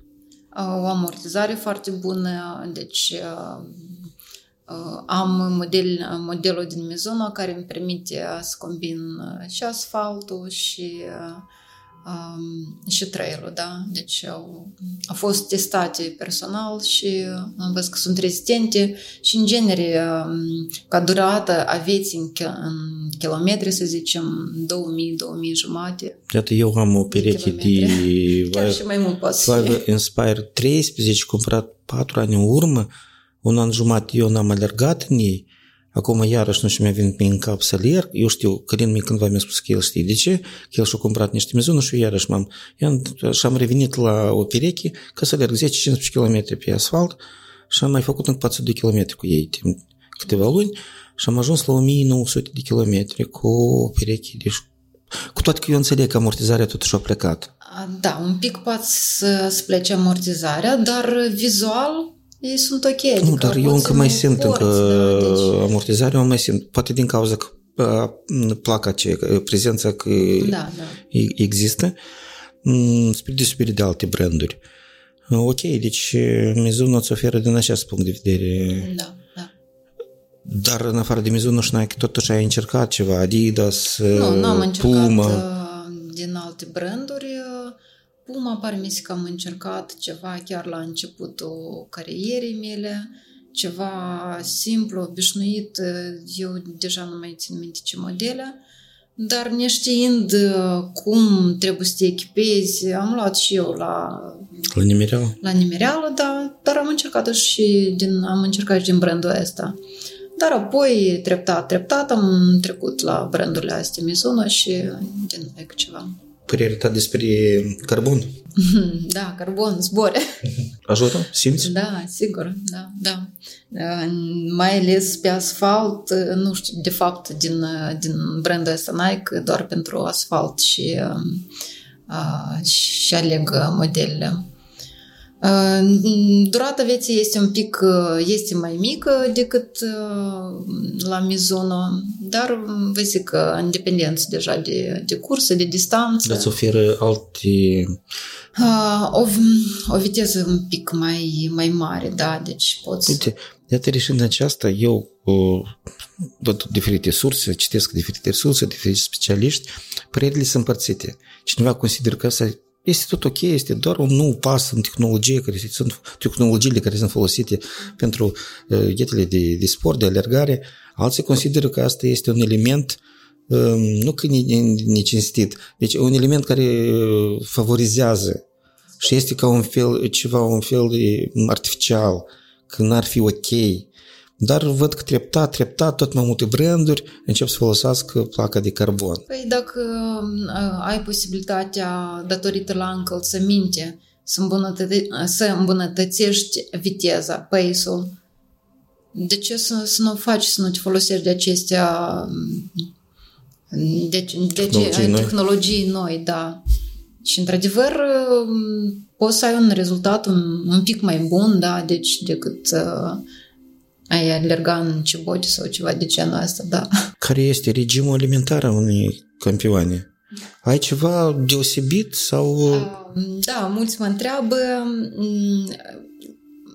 o amortizare foarte bună, deci am model, modelul din Mizuno care îmi permite să combin și asfaltul și um, și trailul, da? Deci au, au fost testate personal și am văzut că sunt rezistente și în genere ca durată a vieții în, în kilometri, să zicem, 2000, 2000 jumate. Iată, eu am o pereche de [LAUGHS] Chiar și mai mult poate Vive Inspire 13, cumpărat 4 ani în urmă, un an jumate eu n-am alergat în ei, Acum iarăși nu știu, mi-a venit mie în cap să alerg. Eu știu, Călin mi cândva mi-a spus că el știe de ce, că el și-a cumpărat niște mizună și eu iarăși m-am... Eu și am revenit la o pereche ca să alerg 10-15 km pe asfalt și am mai făcut încă 400 de km cu ei timp câteva luni și am ajuns la 1900 de km cu o pereche. Deci, cu toate că eu înțeleg că amortizarea totuși a plecat. Da, un pic poate să, să plece amortizarea, dar vizual ei sunt ok. Adică nu, dar eu încă mai simt porți, încă da, deci... amortizarea, o mai simt. Poate din cauza că placa ce, prezența că da, da. există, spre deosebire de alte branduri. Ok, deci Mizuno îți oferă din acest punct de vedere. Da, da. Dar în afară de Mizuno și Nike totuși ai încercat ceva, Adidas, nu, n-am încercat Puma. din alte branduri. Puma pare că am încercat ceva chiar la începutul carierei mele, ceva simplu, obișnuit, eu deja nu mai țin minte ce modele, dar neștiind cum trebuie să te echipezi, am luat și eu la... La nimereală? La nimereală, da, dar am încercat și din, am încercat și din brandul ăsta. Dar apoi, treptat, treptat, am trecut la brandurile astea Mizuno și din like ceva părerea ta despre carbon? [LAUGHS] Da, carbon, zboare. [LAUGHS] Ajută? Simți? Da, sigur, da, da. Mai ales pe asfalt, nu știu, de fapt, din, din brandul ăsta Nike, doar pentru asfalt și, și aleg modelele. Durata vieții este un pic este mai mică decât la Mizuno, dar vă zic că independență deja de, de curse, de distanță. Îți oferă alte... O, o viteză un pic mai, mai mare, da, deci poți... Uite, iată reșind aceasta, eu văd diferite surse, citesc diferite surse, diferite specialiști, părerile sunt împărțite. Cineva consideră că asta este tot ok, este doar un nou pas în tehnologie, care sunt tehnologiile care sunt folosite pentru uh, ghetele de, de sport, de alergare. Alții consideră că asta este un element um, nu că necinstit, deci un element care uh, favorizează și este ca un fel, ceva, un fel de artificial, că n-ar fi ok dar văd că treptat, treptat, tot mai multe branduri încep să folosească placa de carbon. Păi dacă uh, ai posibilitatea, datorită la încălțăminte, să, îmbunătăți, să îmbunătățești viteza, pace-ul, de ce să, să nu faci, să nu te folosești de acestea de, de tehnologii, ce, noi. tehnologii noi, da. Și într-adevăr poți să ai un rezultat un, un pic mai bun, da, deci decât uh, ai alerga în ciboci sau ceva de genul ăsta, da. Care este regimul alimentar a unui campioane? Ai ceva deosebit sau... Da, mulți mă întreabă.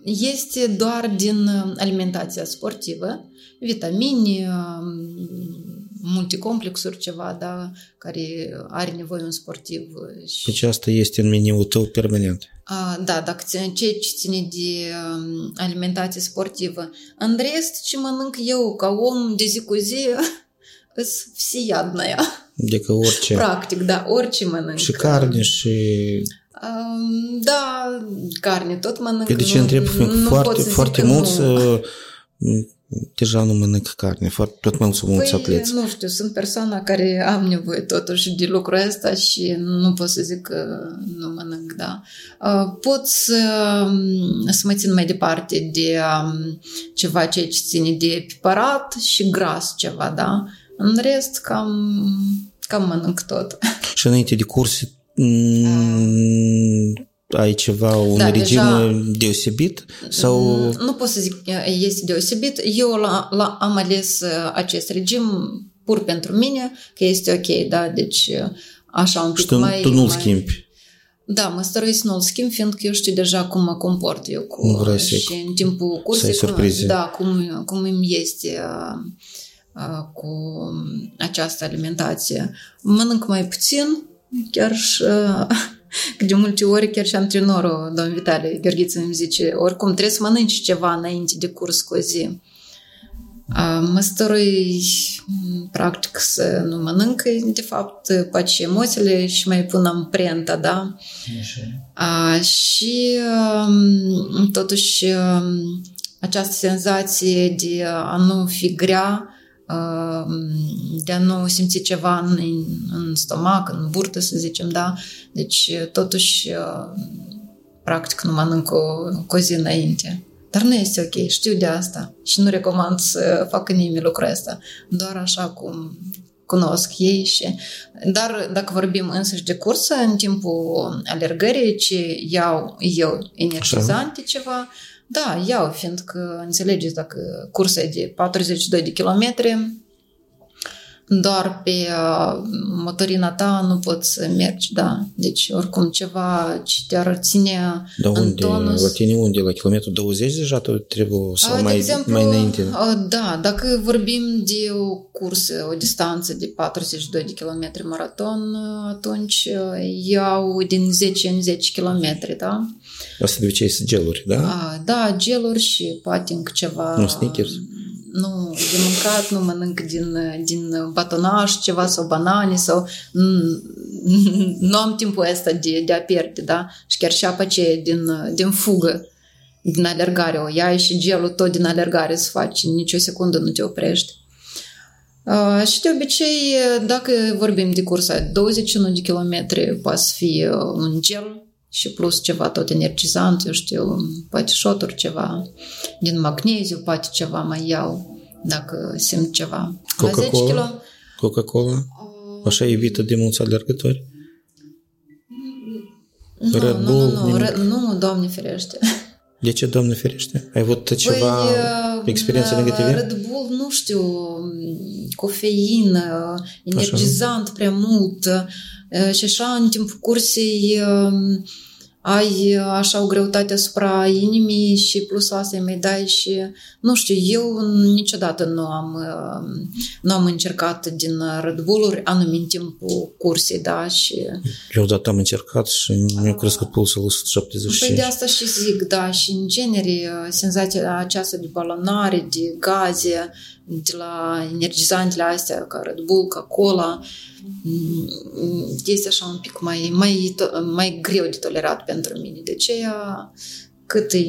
Este doar din alimentația sportivă, vitamini, multicomplexuri, ceva, da, care are nevoie un sportiv. Și... Deci asta este în meniul tău permanent. A, da, dacă ce ce ține de um, alimentație sportivă. În rest, ce mănânc eu ca om de zi cu zi, [LAUGHS] îs всеядная. Adică orice. Practic, [LAUGHS] da, orice mănânc. Și carne și... Um, da, carne tot mănânc. Pe de ce întreb foarte, foarte mulți deja nu mănânc carne, foarte, tot mai mulți păi, atleți. nu știu, sunt persoana care am nevoie totuși de lucrul ăsta și nu pot să zic că nu mănânc, da. Pot să, să mă țin mai departe de ceva ce ține de piparat și gras ceva, da. În rest, cam, cam mănânc tot. Și înainte de curse, [LAUGHS] ai ceva, un da, regim deja, deosebit? sau? Nu pot să zic este deosebit. Eu la, la, am ales uh, acest regim pur pentru mine, că este ok, da, deci uh, așa un pic Și tu, mai... tu nu-l mai... schimbi? Da, mă stăruiesc să nu-l schimb, fiindcă eu știu deja cum mă comport eu cu... Nu vrei să- și în timpul să cursului, ai surprize. da, cum, cum îmi este uh, uh, cu această alimentație. Mănânc mai puțin, chiar și uh, [LAUGHS] că de multe ori chiar și antrenorul, domnul Vitalie Gheorghiță, îmi zice, oricum trebuie să mănânci ceva înainte de curs cu o zi. Uh, Mă stărui m, practic să nu mănânc, de fapt, pace emoțiile și mai pun amprenta, da? A, și um, totuși um, această senzație de a nu fi grea, um, de a nu simți ceva în, în stomac, în burtă, să zicem, da? Deci, totuși, uh, practic nu mănânc o, cu o zi înainte. Dar nu este ok, știu de asta și nu recomand să facă nimeni lucrul ăsta. Doar așa cum cunosc ei și... Dar dacă vorbim însăși de cursă, în timpul alergării, ce iau eu energizante ceva, da, iau, fiindcă, înțelegeți, dacă cursa e de 42 de kilometri, doar pe uh, motorina ta nu poți să mergi, da. Deci, oricum, ceva ce te-ar ține Dar în unde, tonus. la tine unde? La kilometru 20 deja tu trebuie sau A, mai, de exemplu, mai înainte? a, Da, dacă vorbim de o cursă, o distanță de 42 de km maraton, atunci a, iau din 10 în 10 km, da? Asta de obicei sunt geluri, da? A, da, geluri și poate încă ceva... Nu, Snickers? Nu, de mâncat nu mănânc din, din batonaj ceva sau banane sau... mm, Nu am timpul ăsta de, de a pierde, da? Și chiar și apa aceea din, din fugă, din alergare, o iai și gelul tot din alergare să faci, nici o secundă nu te oprești. Uh, și de obicei, dacă vorbim de cursa de 21 de kilometri, poate să fie un gel și plus ceva tot energizant, eu știu, poate șoturi ceva din magneziu, poate ceva mai iau dacă simt ceva. La 10 Coca-Cola? kilo, Coca-Cola? Așa iubită de mulți alergători? nu, Red nu, Bull, nu, nu, nimic? Red- nu, Doamne ferește. De ce, Doamne ferește? Ai avut ceva Păi, experiențe uh, negative? Red Bull, nu știu, cofeină, energizant prea mult uh, și așa în timpul cursei uh, ai uh, așa o greutate asupra inimii și plus asta îi mai dai și nu știu, eu niciodată nu am uh, nu am încercat din Red Bull-uri anume în timpul cursei, da, și Eu odată am încercat și mi-a crescut pulsul la 175. Păi de asta și zic, da, și în genere senzația aceasta de balonare, de gaze, de la energizantele astea ca Red Bull, ca Cola, mm, este așa un pic mai, mai, to- mai greu de tolerat pentru mine. De aceea, cât e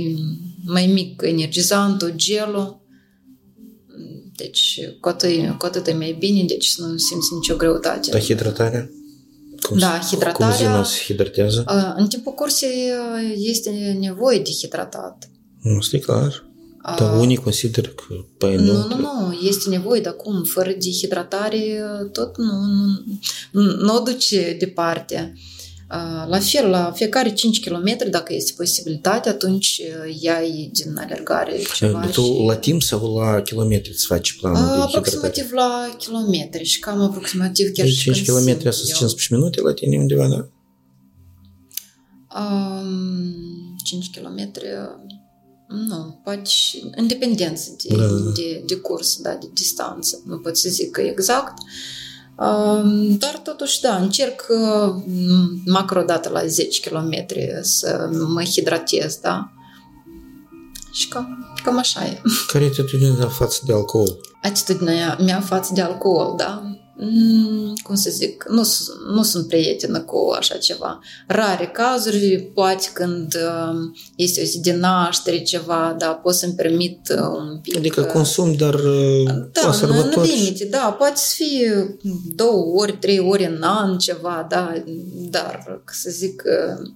mai mic energizantul, gelul, deci cu atât, cu atât e mai bine, deci să nu simți nicio greutate. Dar hidratarea? Cum, Da, Cum hidratarea- zina se hidratează? Uh, În timpul cursei uh, este nevoie de hidratat. Nu, este clar. Dar unii consideră că, păi nu, Nu, nu, nu, este nevoie de acum, fără de hidratare, tot nu, nu, nu o duce departe. Uh, La fel, la fiecare 5 km, dacă este posibilitate, atunci uh, iai din alergare ceva tu și... la timp sau la kilometri îți faci planul de Uh, hidratare? aproximativ la kilometri și cam aproximativ chiar Deci și 5 când km simt asta eu. 15 minute la tine undeva, da? Um, 5 km, nu, poate și în dependență de, Da, da, da. de, de curs, da, de distanță. Nu pot să zic că exact. Um, dar totuși, da, încerc uh, macro o dată la 10 km să mă hidratez, da? Și cam, cam așa e. Care e atitudinea față de alcool? Atitudinea mea față de alcool, da? Mm, cum să zic, nu, s- nu sunt prietenă cu așa ceva. Rare cazuri, poate când uh, este o zi de naștere, ceva, da, pot să-mi permit uh, un pic... Adică uh, consum, dar uh, la da, în, în sărbători... limite, da, poate să fie două ori, trei ori în an ceva, da, dar, să zic, uh,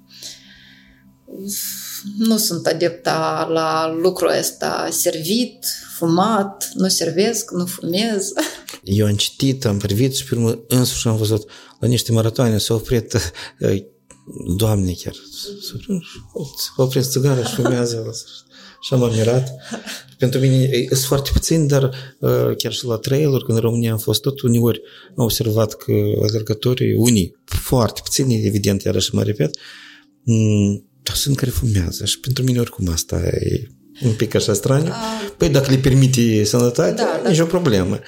nu sunt adepta la lucrul ăsta servit, fumat, nu servesc, nu fumez. [LAUGHS] Eu am citit, am privit și pe urmă însuși am văzut la niște maratoane s-au oprit uh, [LAUGHS] Doamne, chiar, opresc țigară și fumează și am admirat. Pentru mine sunt foarte puțin, dar chiar și la trailer, când în România am fost tot, uneori am observat că alergătorii, unii, foarte puțini, evident, iarăși mă repet, dar sunt care fumează și pentru mine oricum asta e un pic așa straniu. Păi dacă le permite sănătatea, da, da. nicio problemă.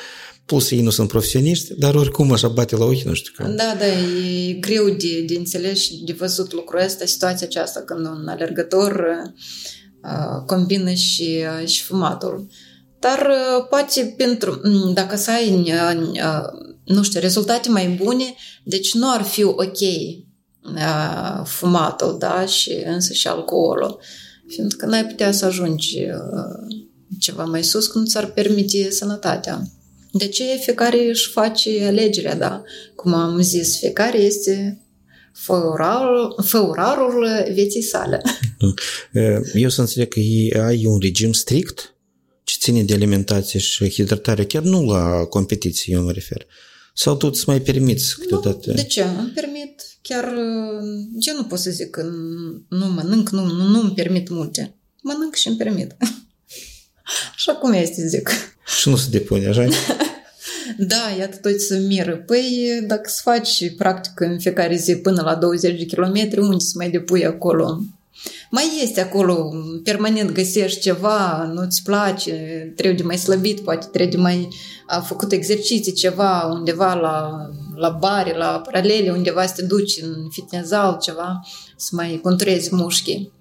Plus ei nu sunt profesioniști, dar oricum așa bate la ochi, nu știu cum. Da, da, e greu de, de înțeles și de văzut lucrul ăsta, situația aceasta când un alergător uh, combină și, uh, și fumatul. Dar uh, poate pentru, dacă să ai, uh, uh, nu știu, rezultate mai bune, deci nu ar fi ok uh, fumatul, da, și însă și alcoolul. Fiindcă n-ai putea să ajungi uh, ceva mai sus când ți-ar permite sănătatea. De ce fiecare își face alegerea, da? Cum am zis, fiecare este făurarul, făurarul vieții sale. Eu să înțeleg că ai un regim strict ce ține de alimentație și hidratare, chiar nu la competiții, eu mă refer. Sau tu îți mai permiți câteodată? Nu, de ce? Îmi permit chiar... Eu nu pot să zic că nu mănânc, nu, nu, nu îmi permit multe. Mănânc și îmi permit. [LAUGHS] Așa cum este, zic. Și nu se depune, așa? [LAUGHS] da, iată toți să miră. Păi, dacă să faci practic în fiecare zi până la 20 de kilometri, unde să mai depui acolo? Mai este acolo, permanent găsești ceva, nu-ți place, trebuie de mai slăbit, poate trebuie de mai a făcut exerciții, ceva undeva la, la bare, la paralele, undeva să te duci în fitness ceva, să mai conturezi mușchii.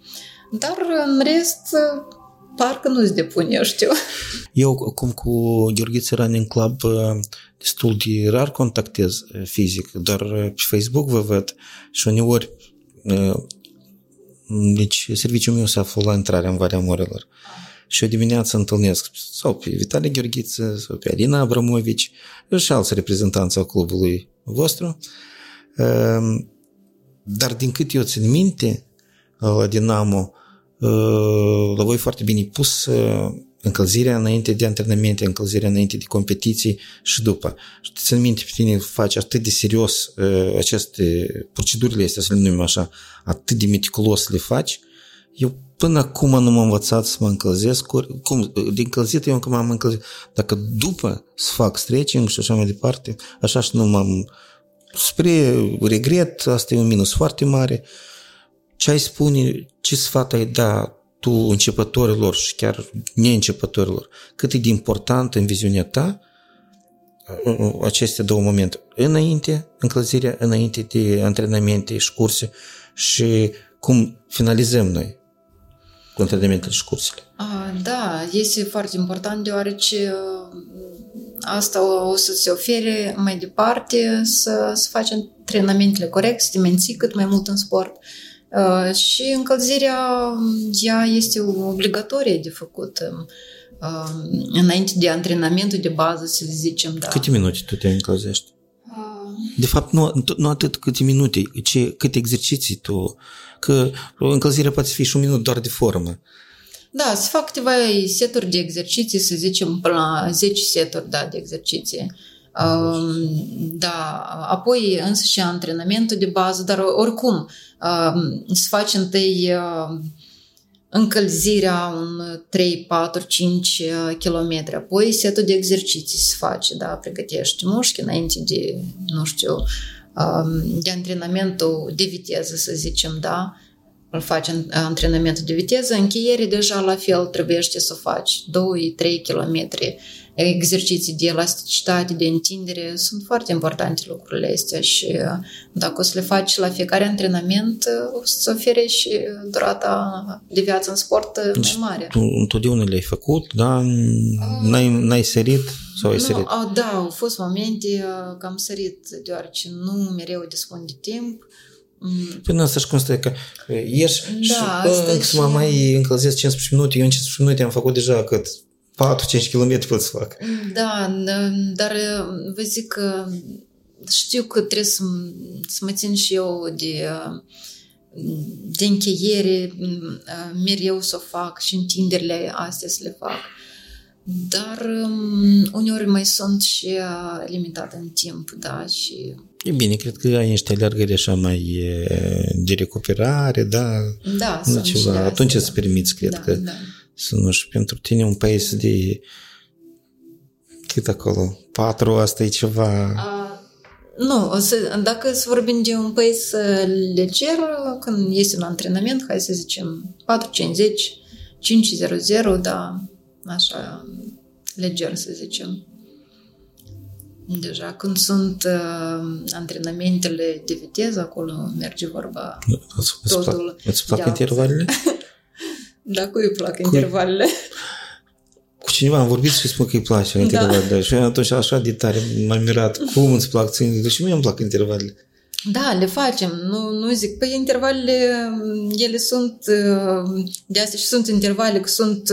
Dar în rest, parcă nu-ți depune, eu știu. Eu, cum cu Gheorghiță Running Club, destul de rar contactez fizic, dar pe Facebook vă văd și uneori deci serviciul meu se află la intrarea în Valea Morelor. Și o dimineață întâlnesc sau pe Vitalie Gheorghiță, sau pe Alina Abramovici, și alți reprezentanți al clubului vostru. Dar din cât eu țin minte, la Dinamo, la voi foarte bine pus încălzirea înainte de antrenamente, încălzirea înainte de competiții și după. Și țin minte pe tine faci atât de serios aceste procedurile astea, să le numim așa, atât de meticulos le faci, eu până acum nu m-am învățat să mă încălzesc, cum, din încălzit eu încă m-am încălzit, dacă după să fac stretching și așa mai departe, așa și nu m-am, spre regret, asta e un minus foarte mare, ce ai spune, ce sfat ai da tu începătorilor și chiar neîncepătorilor, cât e de important în viziunea ta aceste două momente, înainte, încălzirea, înainte de antrenamente și curse și cum finalizăm noi cu antrenamentele și cursele. A, da, este foarte important deoarece asta o, o să se ofere mai departe să, să faci antrenamentele corecte, să te menții cât mai mult în sport. Uh, Uh, și încălzirea, ea este obligatorie de făcut uh, înainte de antrenamentul de bază, să zicem. Da. Câte minute tu te încălzești? Uh. De fapt, nu, nu atât câte minute, ci câte exerciții tu. Că încălzirea poate fi și un minut doar de formă. Da, se fac câteva seturi de exerciții, să zicem, până la 10 seturi da, de exerciții. Da, apoi însă și antrenamentul de bază, dar oricum să faci întâi încălzirea un 3, 4, 5 km, apoi setul de exerciții se face, da, pregătești mușchi înainte de, nu știu, de antrenamentul de viteză, să zicem, da, îl faci antrenamentul de viteză, încheiere deja la fel trebuie să faci 2-3 km exerciții de elasticitate, de întindere, sunt foarte importante lucrurile astea și uh, dacă o să le faci la fiecare antrenament, uh, o să ofere și durata de viață în sport uh, deci, mai mare. Tu întotdeauna le-ai făcut, da? N-ai, n-ai sărit sau ai nu, sărit? Da, au fost momente că am sărit, deoarece nu mereu dispun de timp, Mm. Până să-și constă că ieși da, și, și... mă mai încălzesc 15 minute, eu în 15 minute am făcut deja cât 4-5 km pot să fac. Da, dar vă zic că știu că trebuie să, să mă țin și eu de, de încheiere, mereu să o fac și întinderile astea să le fac. Dar uneori mai sunt și limitată în timp, da, și E bine, cred că ai niște alergări așa mai e, de recuperare, da? Da, nu sunt și ceva. de Atunci astea, îți permiți, cred da, că, da. să nu știu, pentru tine un pace de cât acolo? Patru, asta e ceva... A, nu, o să, dacă să vorbim de un pace uh, leger, când este un antrenament, hai să zicem 4.50, 5.00, da, așa, leger să zicem. Deja, când sunt uh, antrenamentele de viteză, acolo merge vorba Îți, îți, plac, totul îți plac de altfel. intervalele? [LAUGHS] Da, cui îi plac intervalele? Cu cineva am vorbit și spun că îi place Da. intervalele. Și eu atunci așa de tare m-am mirat. Cum îți plac ție? Și mie îmi plac intervalele. Da, le facem. Nu, nu zic. Păi intervalele, ele sunt, uh, de astea și sunt intervale, că sunt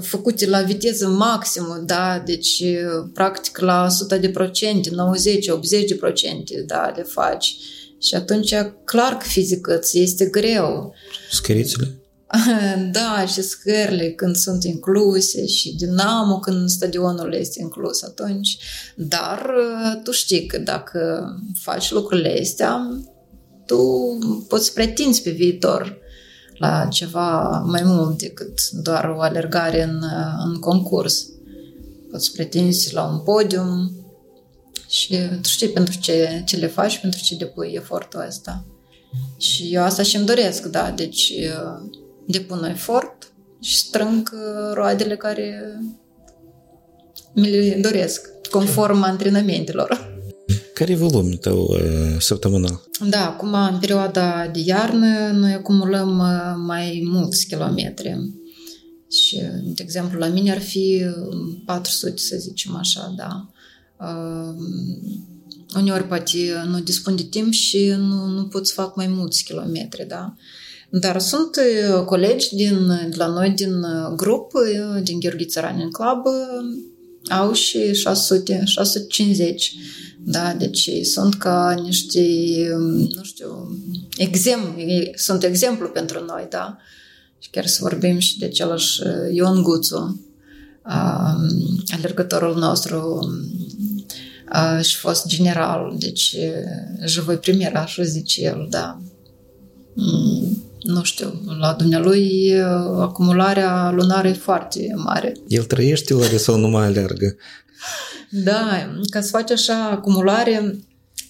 făcute la viteză maximă, da, deci uh, practic la 100 de procente, 90, 80 de procente, da, le faci. Și atunci, clar că fizică îți este greu. Scărițele? [LAUGHS] Da, și scările când sunt incluse și dinamo când stadionul este inclus atunci. Dar uh, tu știi că dacă faci lucrurile astea, tu poți pretinzi pe viitor la ceva mai mult decât doar o alergare în, uh, în concurs. Poți pretinzi la un podium și tu știi pentru ce, ce le faci, pentru ce depui efortul ăsta. Și eu asta și-mi doresc, da, deci uh, depun efort și strâng uh, roadele care mi le doresc, conform antrenamentelor. Care e volumul tău uh, săptămânal? Da, acum în perioada de iarnă noi acumulăm uh, mai mulți kilometri. Și, de exemplu, la mine ar fi uh, 400, să zicem așa, da. Uh, uneori poate nu dispun de timp și nu, nu pot să fac mai mulți kilometri, da. Dar sunt uh, colegi din, de la noi din uh, grup, uh, din Gheorghiță Running Club, uh, au și 600, 650. Da, deci ei sunt ca niște, um, nu știu, exemplu, sunt exemplu pentru noi, da. Și chiar să vorbim și de același uh, Ion Guțu, um, alergătorul nostru uh, și fost general, deci uh, je voi premier, așa zice el, da. Mm, Nu știu, la dumnealui uh, acumularea lunară e foarte mare. El trăiește oare sau nu mai alergă? [LAUGHS] Da, ca să faci așa acumulare,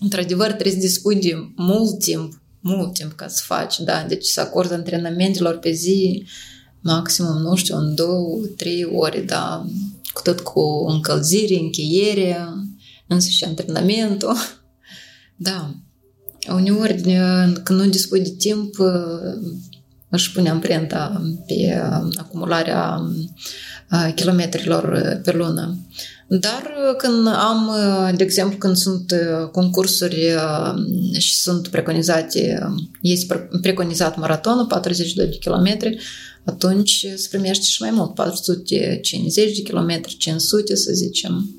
într-adevăr trebuie să dispui de mult timp, mult timp ca să faci, da, deci să acorzi antrenamentelor pe zi maximum, nu știu, în două, trei ore, da, cu tot cu încălzire, încheiere, însă și antrenamentul. [LAUGHS] Da, uneori când nu dispui de timp, își pune amprenta pe acumularea kilometrilor pe lună. Dar când am, de exemplu, când sunt concursuri și sunt preconizate, este preconizat maratonul, 42 de kilometri, atunci se primește și mai mult, 450 de kilometri, 500 să zicem.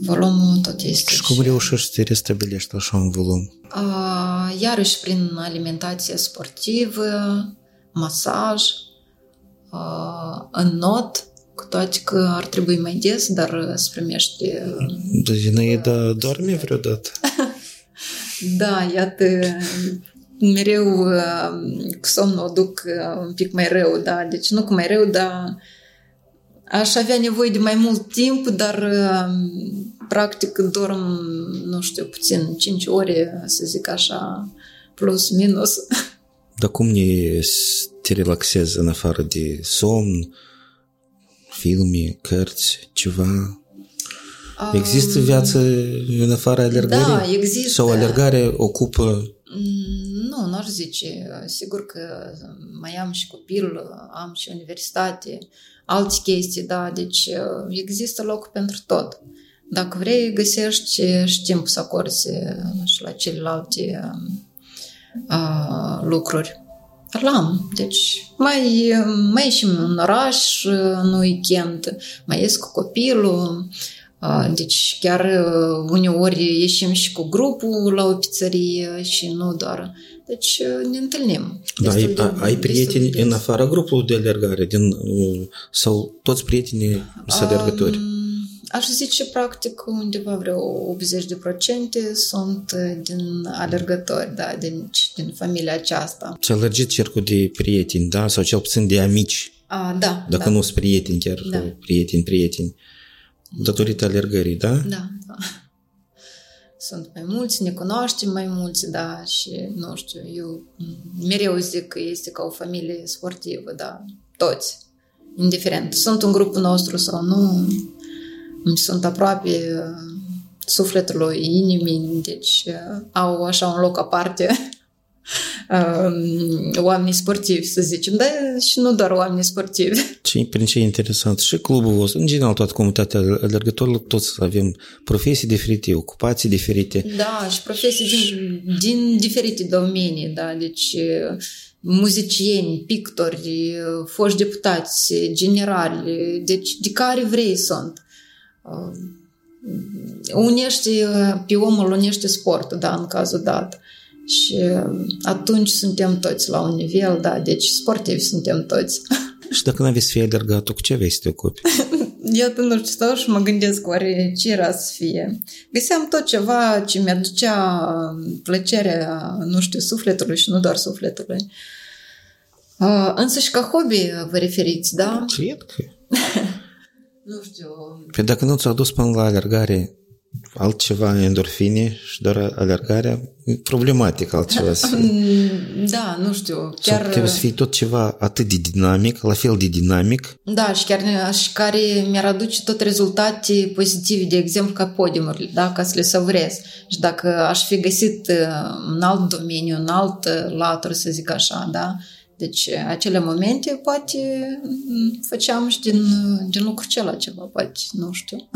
Volumul tot este. Și cum reușești să te restabilești așa un volum? Iarăși prin alimentație sportivă, masaj, în not, cu toate că ar trebui mai des, dar se primește... Da, Zinaida doarme vreodată? da, iată, mereu cu somnul o duc un pic mai rău, da, deci nu cu mai rău, dar aș avea nevoie de mai mult timp, dar practic dorm, nu știu, puțin, 5 ore, să zic așa, plus, minus. Dar cum ne te relaxezi în afară de somn, filme, cărți, ceva? Există viață în afara alergării? Da, există. Sau alergarea ocupă nu, nu aș zice. Sigur că mai am și copil, am și universitate, alte chestii, da, deci există loc pentru tot. Dacă vrei, găsești și timp să acorzi și la celelalte uh, lucruri. L-am. Deci mai, mai ieșim în oraș în weekend, mai ies cu copilul, deci chiar uneori ieșim și cu grupul la o pizzerie și nu doar. Deci ne întâlnim. Da, ai, de, ai prieteni de în afara grupului de alergare din, sau toți prietenii sunt alergători? Um, aș zice, practic, undeva vreo 80 de procente sunt din alergători, da, din, din familia aceasta. Ți-a lărgit cercul de prieteni, da? Sau cel puțin de amici. A, da, Dacă da. nu sunt prieteni, chiar Da. prieteni, prieteni. Datorită alergării, da? Da, da. Sunt mai mulți, ne cunoaștem mai mulți, da, și nu știu, eu mereu zic că este ca o familie sportivă, da, toți, indiferent, sunt în grupul nostru sau nu, sunt aproape uh, sufletului, inimii, deci uh, au așa un loc aparte uh, [LAUGHS] oamenii sportivi, să zicem, dar și nu doar oamenii sportivi. [LAUGHS] Ce, prin ce e interesant și clubul vostru, în general toată comunitatea alergătorilor, toți avem profesii diferite, ocupații diferite. Da, și profesii din, din diferite domenii, da, deci muzicieni, pictori, foști deputați, generali, deci de care vrei sunt. Unește, pe omul unește sportul, da, în cazul dat. Și atunci suntem toți la un nivel, da, deci sportivi suntem toți. [LAUGHS] Și dacă n-aveți să fie alergat, tu cu ce vei să te ocupi? [LAUGHS] Iată, nu știu, stau și mă gândesc oare ce era să fie. Găseam tot ceva ce mi-aducea plăcerea, nu știu, sufletului și nu doar sufletului. Uh, însă și ca hobby vă referiți, da? Cred că... [LAUGHS] Nu știu. Păi dacă nu ți-au dus până la alergare altceva, endorfine și doar alergarea, e problematic altceva să fie. [LAUGHS] Da, nu știu. Chiar... Chiar, trebuie să fie tot ceva atât de dinamic, la fel de dinamic. Da, și chiar și care mi-ar aduce tot rezultate pozitive, de exemplu, ca podiumurile, da, ca să le savrez. Și dacă aș fi găsit în alt domeniu, în alt latur, să zic așa, da, deci acele momente poate făceam și din, din lucrul acela ceva, poate, nu știu.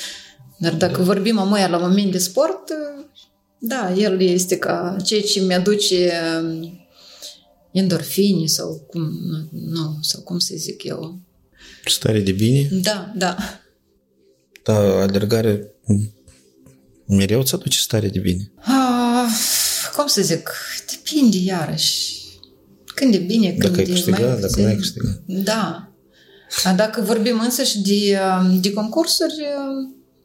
[LAUGHS] Dar dacă da. vorbim amoia la moment de sport, da, el este ca ceea ce mi-aduce endorfini sau cum, nu, sau cum să zic eu. Stare de bine? Da, da. Da, alergare mereu îți aduce stare de bine. Ah, cum să zic, depinde iarăși. Când e bine, când dacă ai e câștigat, mai dacă puțin. nu ai câștigat. Da. Dacă vorbim însă și de, de concursuri,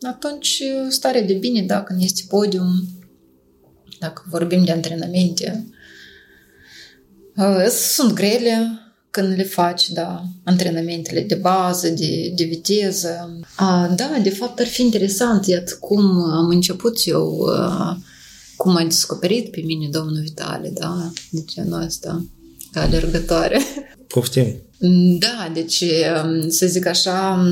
atunci starea de bine, da, când este podium, dacă vorbim de antrenamente, sunt grele când le faci, da, antrenamentele de bază, de, de viteză. A, da, de fapt ar fi interesant, iată cum am început eu, cum a descoperit pe mine domnul Vitale, da, de genul ăsta, ca alergătoare. Poftim. Da, deci să zic așa,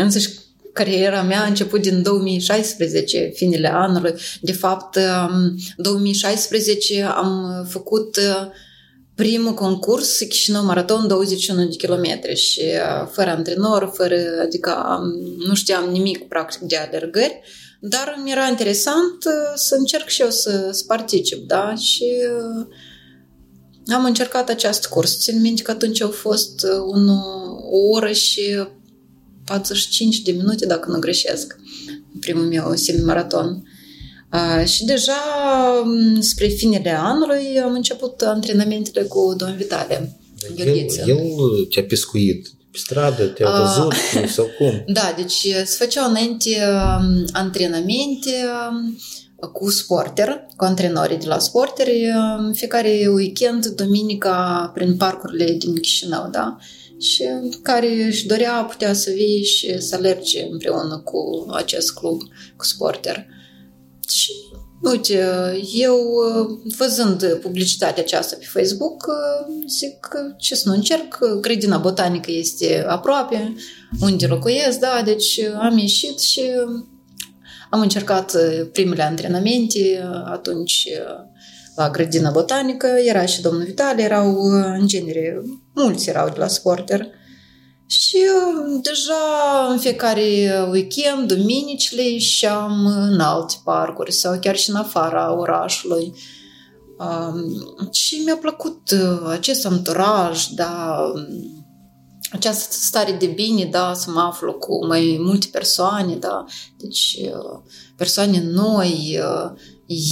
însăși cariera mea a început din 2016, finele anului. De fapt, în 2016 am făcut primul concurs Chișinău Maraton 21 de kilometri și fără antrenor, fără, adică nu știam nimic practic de alergări, dar mi era interesant să încerc și eu să, să particip, da? Și am încercat acest curs. Țin minte că atunci au fost un, o oră și 45 de minute, dacă nu greșesc, primul meu semi-maraton. Uh, și deja spre finele anului am început antrenamentele cu domnul Vitale. El, el te-a pescuit pe stradă, te-a văzut uh, sau cum? [LAUGHS] Da, deci se făceau înainte antrenamente cu sporter, cu antrenorii de la sporteri, în fiecare weekend, duminica, prin parcurile din Chișinău, da? și care își dorea putea să vii și să alerge împreună cu acest club, cu sporter. Și uite, eu văzând publicitatea aceasta pe Facebook, zic ce să nu încerc, grădina botanică este aproape, unde locuiesc, da, deci am ieșit și am încercat primele antrenamente, atunci la grădina botanică, era și domnul Vitale, erau în genere, mulți erau de la sporter. Și deja în fiecare weekend, duminicile, ieșeam în alte parcuri sau chiar și în afara orașului. Și mi-a plăcut acest anturaj, da, această stare de bine, da, să mă aflu cu mai multe persoane, da, deci persoane noi,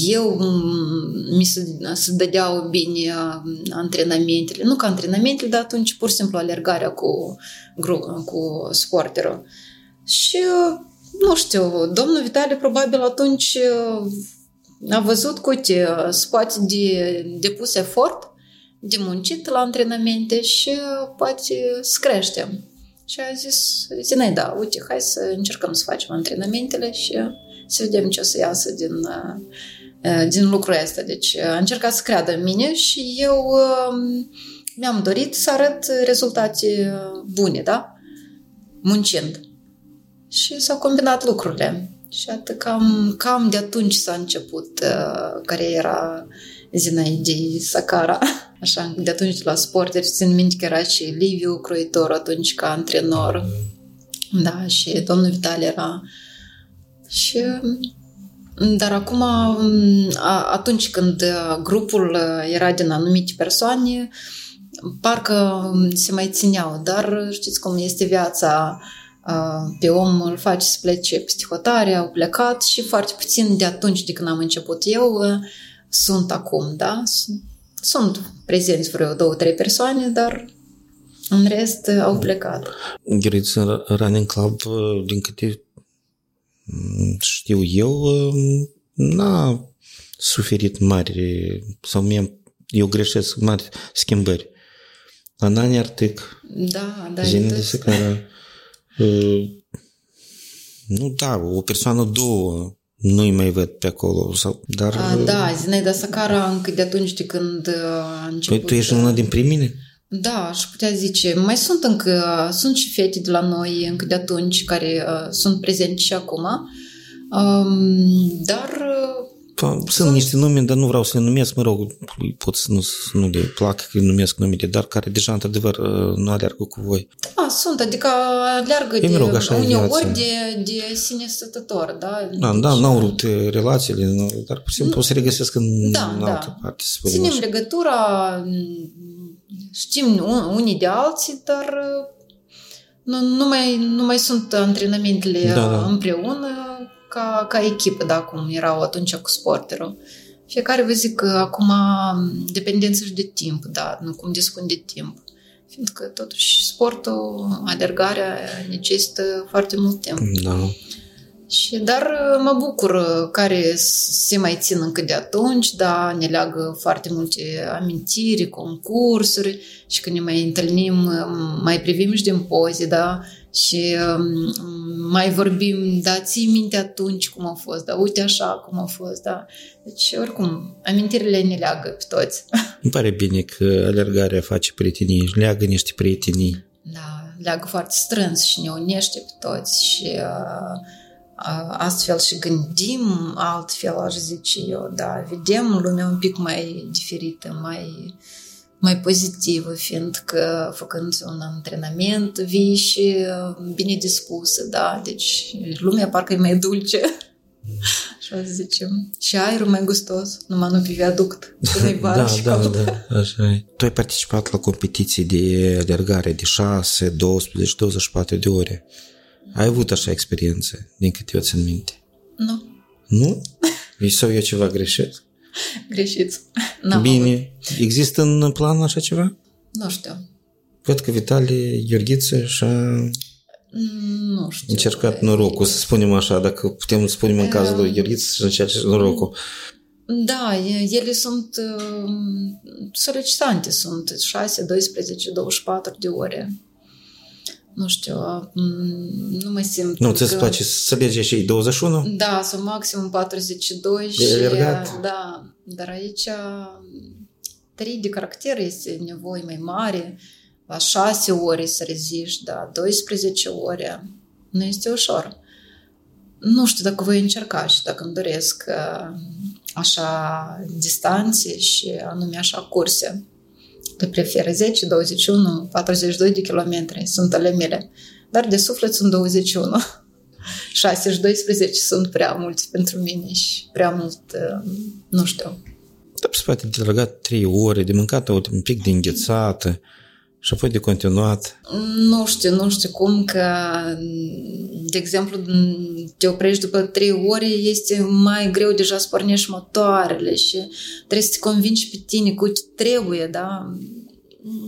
eu mi se, se dădeau bine antrenamentele, nu ca antrenamentele, dar atunci pur și simplu alergarea cu, cu sporterul. Și, nu știu, domnul Vitali probabil atunci a văzut că, uite, poate de depus efort, de muncit la antrenamente și poate să creștem. Și a zis, Zinaida, uite, hai să încercăm să facem antrenamentele și să vedem ce o să iasă din, din lucrul ăsta. Deci a încercat să creadă în mine și eu mi-am dorit să arăt rezultate bune, da? Muncind. Și s-au combinat lucrurile. Și atât cam, cam de atunci s-a început uh, cariera Zinaidei Sacara. [LAUGHS] Așa, de atunci la sport, deci țin minte că era și Liviu Croitor atunci ca antrenor. Da, și domnul Vital era. Și dar acum, atunci când grupul era din anumite persoane, parcă se mai țineau, dar știți cum este viața, pe om îl face să plece peste hotare, au plecat și foarte puțin de atunci de când am început eu sunt acum, da? Sunt prezenți vreo două, trei persoane, dar în rest au plecat. Gheriță Running Club, din câte știu eu, n-a suferit mari, sau mie, eu greșesc, mari schimbări. în anii Artic, da, da, Zine de Secara, nu, da, o persoană, două, nu-i mai văd pe acolo. Sau, dar... A, da, Zinaida Sacara încă de atunci de când a început... Păi tu ești una din primine? Da, aș putea zice. Mai sunt încă, sunt și fete de la noi încă de atunci care uh, sunt prezente și acum. Um, dar sunt, sunt niște nume, dar nu vreau să le numesc, mă rog, pot să nu, să nu le plac că le numesc numele, dar care deja, într-adevăr, nu aleargă cu voi. Da, sunt, adică aleargă de, rog, așa uneori de, de sine stătător, da? Da, deci, da, n-au rupt relațiile, dar pur și simplu o să regăsesc în, da, în da. altă parte. Să Ținem așa. legătura, știm unii de alții, dar nu, nu, mai, nu mai sunt antrenamentele da, da. împreună, ca, ca echipă, da, cum erau atunci cu sporterul. Fiecare vă zic că acum dependență și de timp, da, nu cum dispun de timp. Fiindcă totuși sportul, alergarea necesită foarte mult timp. Da. Și, dar mă bucur care se mai țin încă de atunci, da, ne leagă foarte multe amintiri, concursuri și când ne mai întâlnim, mai privim și din poze, da, și um, mai vorbim, da, ții minte atunci cum a fost, da, uite așa cum a fost, da. Deci, oricum, amintirile ne leagă pe toți. Îmi pare bine că alergarea face prietenii, leagă niște prietenii. Da, leagă foarte strâns și ne unește pe toți și uh, uh, astfel și gândim altfel, aș zice eu, da, vedem lumea un pic mai diferită, mai mai pozitivă, fiindcă făcând un antrenament vii și bine dispusă, da, deci lumea parcă e mai dulce, așa zicem, și aerul mai gustos, numai nu pe viaduct, da, da, da, așa e. Tu ai participat la competiții de alergare de 6, 12, 24 de ore. Ai avut așa experiență, din câte eu țin minte? Nu. Nu? Sau eu ceva greșit? Greșit. N-am Bine. Avut. Există în plan așa ceva? Nu știu. Văd că Vitalie Gheorghiță și-a nu știu. încercat norocul, să spunem așa, dacă putem să spunem în cazul lui Gheorghiță și încercat norocul. Da, ele sunt uh, solicitante, sunt 6, 12, 24 de ore nu știu, nu mă simt... Nu, ți-ți că... place să lege și 21? Da, sau maximum 42 și... Da, dar aici trei de caracter este nevoie mai mare, la 6 ore să reziști, da, 12 ore, nu este ușor. Nu știu dacă voi încerca și dacă îmi doresc așa distanțe și anume așa curse le preferă 10, 21, 42 de kilometri, sunt ale mele. Dar de suflet sunt 21. 6 și 12 [LAUGHS] sunt prea mulți pentru mine și prea mult, uh, nu știu. Da, se poate de legat 3 ore, de mâncat un pic de înghețată și apoi de continuat. Nu știu, nu știu cum că, de exemplu, te oprești după 3 ore, este mai greu deja să pornești motoarele și trebuie să te convingi pe tine cu ce trebuie, da?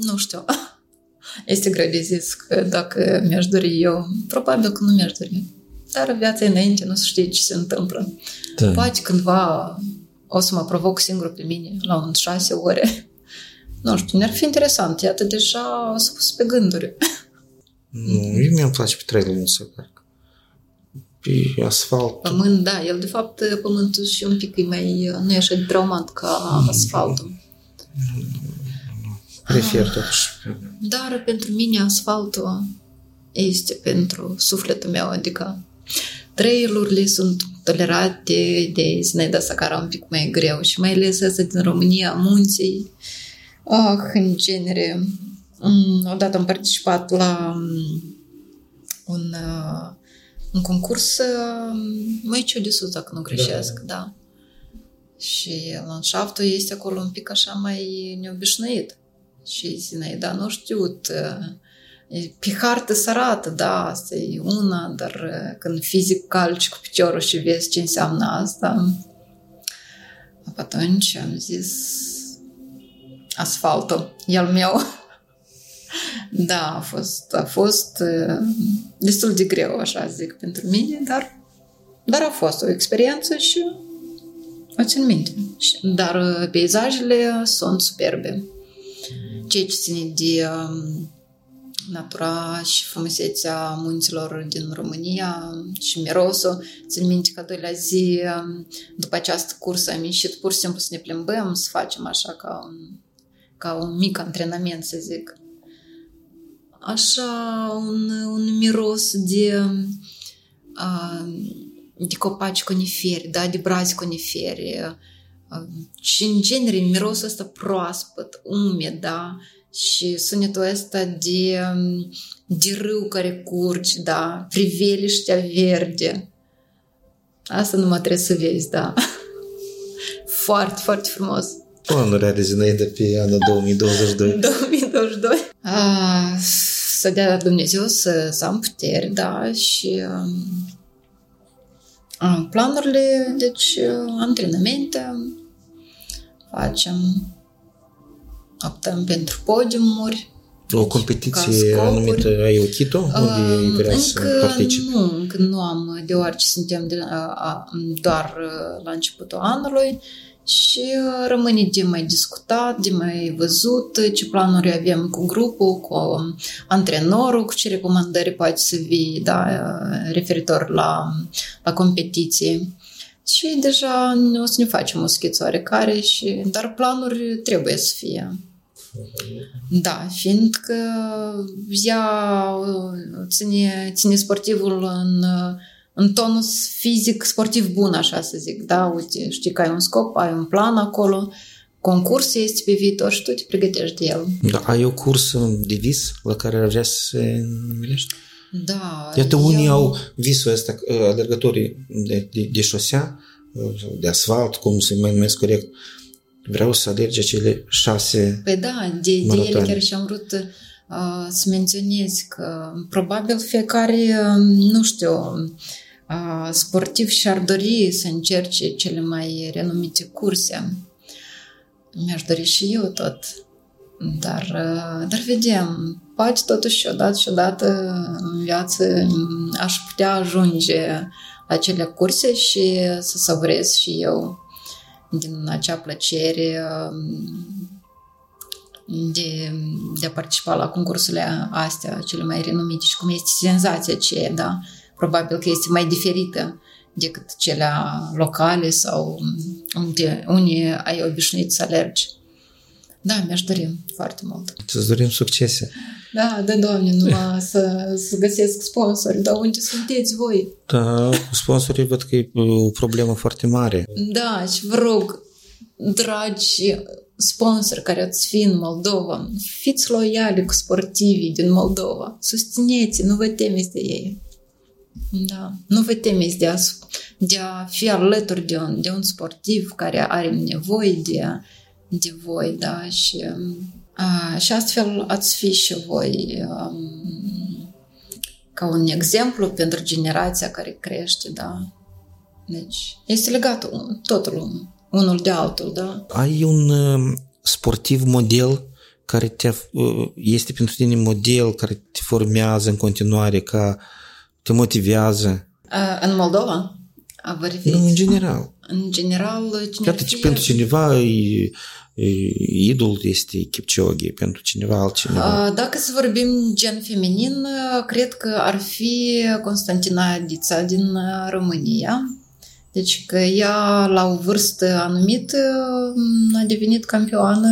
Nu știu. [LAUGHS] Este greu de zis că dacă mi-aș dori eu, probabil că nu mi-aș dori. Dar viața înainte, nu știe ce se întâmplă. Da. Poate cândva o să mă provoc singur pe mine la un șase ore. Nu știu, ne-ar fi interesant. Iată, deja s-a pus pe gânduri. Nu, eu mi-am place pe trei luni să merg. Pe asfalt. Pământ, da. El, de fapt, pământul și un pic e mai... Nu e așa de traumat ca asfaltul. Prefer totuși. Dar pentru mine asfaltul este pentru sufletul meu, adică trailurile sunt tolerate de Zinaida Sacara un pic mai greu și mai ales asta din România, munții, ah, în genere. Mm, odată am participat la mm, un, uh, un concurs uh, Măiciu de sus, dacă nu greșesc, da. da. Și landșaftul este acolo un pic așa mai neobișnuit. Și Zinaida nu știut uh, pe hartă să arată, da, asta e una, dar când fizic calci cu piciorul și vezi ce înseamnă asta, atunci am zis asfaltul, el meu. [LAUGHS] Da, a fost, a fost destul de greu, așa zic, pentru mine, dar, dar a fost o experiență și o țin minte. Dar peisajele sunt superbe. Ceea ce ține de natura și frumusețea munților din România și mirosul. Țin minte că doilea zi, după această cursă, am ieșit pur și simplu să ne plimbăm, să facem așa ca un, ca un mic antrenament, să zic. Așa, un, un miros de, de copaci coniferi, da, de brazi coniferi, și în genere mirosul ăsta proaspăt, umed, da, și sunetul ăsta de, de râu care curgi, da, priveliștea verde. Asta nu mă trebuie să vezi, da. [LAUGHS] Foarte, foarte frumos. Planuri are Zinaida pe anul 2022? 2022. [LAUGHS] A, să dea Dumnezeu să, să am puteri, da, și um, planurile, deci antrenamente facem optăm pentru podiumuri. O competiție anumită ai ochit-o? Unde uh, vrea să participi? Nu, încă nu am, deoarece suntem de, a, doar la începutul anului și rămâne de mai discutat, de mai văzut ce planuri avem cu grupul, cu antrenorul, cu ce recomandări poate să vii da, referitor la, la competiție. Și deja o să ne facem o schiță oarecare, și, dar planuri trebuie să fie. Da, fiindcă ea ține, ține sportivul în, în tonus fizic sportiv bun, așa să zic. Da, uite, știi că ai un scop, ai un plan acolo, concurs este pe viitor și tu te pregătești de el. Da, ai o cursă de vis la care ar vrea să se nimerești? Da. Iată, unii eu... au visul ăsta, alergătorii de, de, de șosea, de asfalt, cum se mai numesc corect, vreau să alerge cele șase Păi da, de, de ele chiar și am vrut uh, să menționez că probabil fiecare, nu știu, uh, sportiv și-ar dori să încerce cele mai renumite curse. Mi-aș dori și eu tot. Dar, uh, dar vedem, poate totuși odată și odată în viață aș putea ajunge la acele curse și să savurez și eu din acea plăcere um, de, de a participa la concursurile astea, cele mai renumite și cum este senzația aceea, da? Probabil că este mai diferită decât cele locale sau unde, unde ai obișnuit să alergi. Da, mi-aș dori foarte mult. Să-ți dorim succese. Da, da, doamne, numai [LAUGHS] să, să găsesc sponsori. Dar unde sunteți voi? Da, sponsorii văd că e o problemă foarte mare. Da, și vă rog, dragi sponsori care ați fi în Moldova, fiți loiali cu sportivii din Moldova, susțineți, nu vă temeți de ei. Da, nu vă temeți de a, de a fi alături de un, de un sportiv care are nevoie de, de voi, da, și a, și astfel ați fi și voi um, ca un exemplu pentru generația care crește, da. Deci, este legat totul unul de altul, da. Ai un sportiv model care te, este pentru tine model, care te formează în continuare, ca te motivează? În Moldova? Vă referiți? Nu, în general. În general, cine Iată, fie... pentru cineva e, e, idol este Kipchoge, pentru cineva altcineva. Dacă să vorbim gen feminin, cred că ar fi Constantina Dița din România. Deci că ea, la o vârstă anumită, a devenit campioană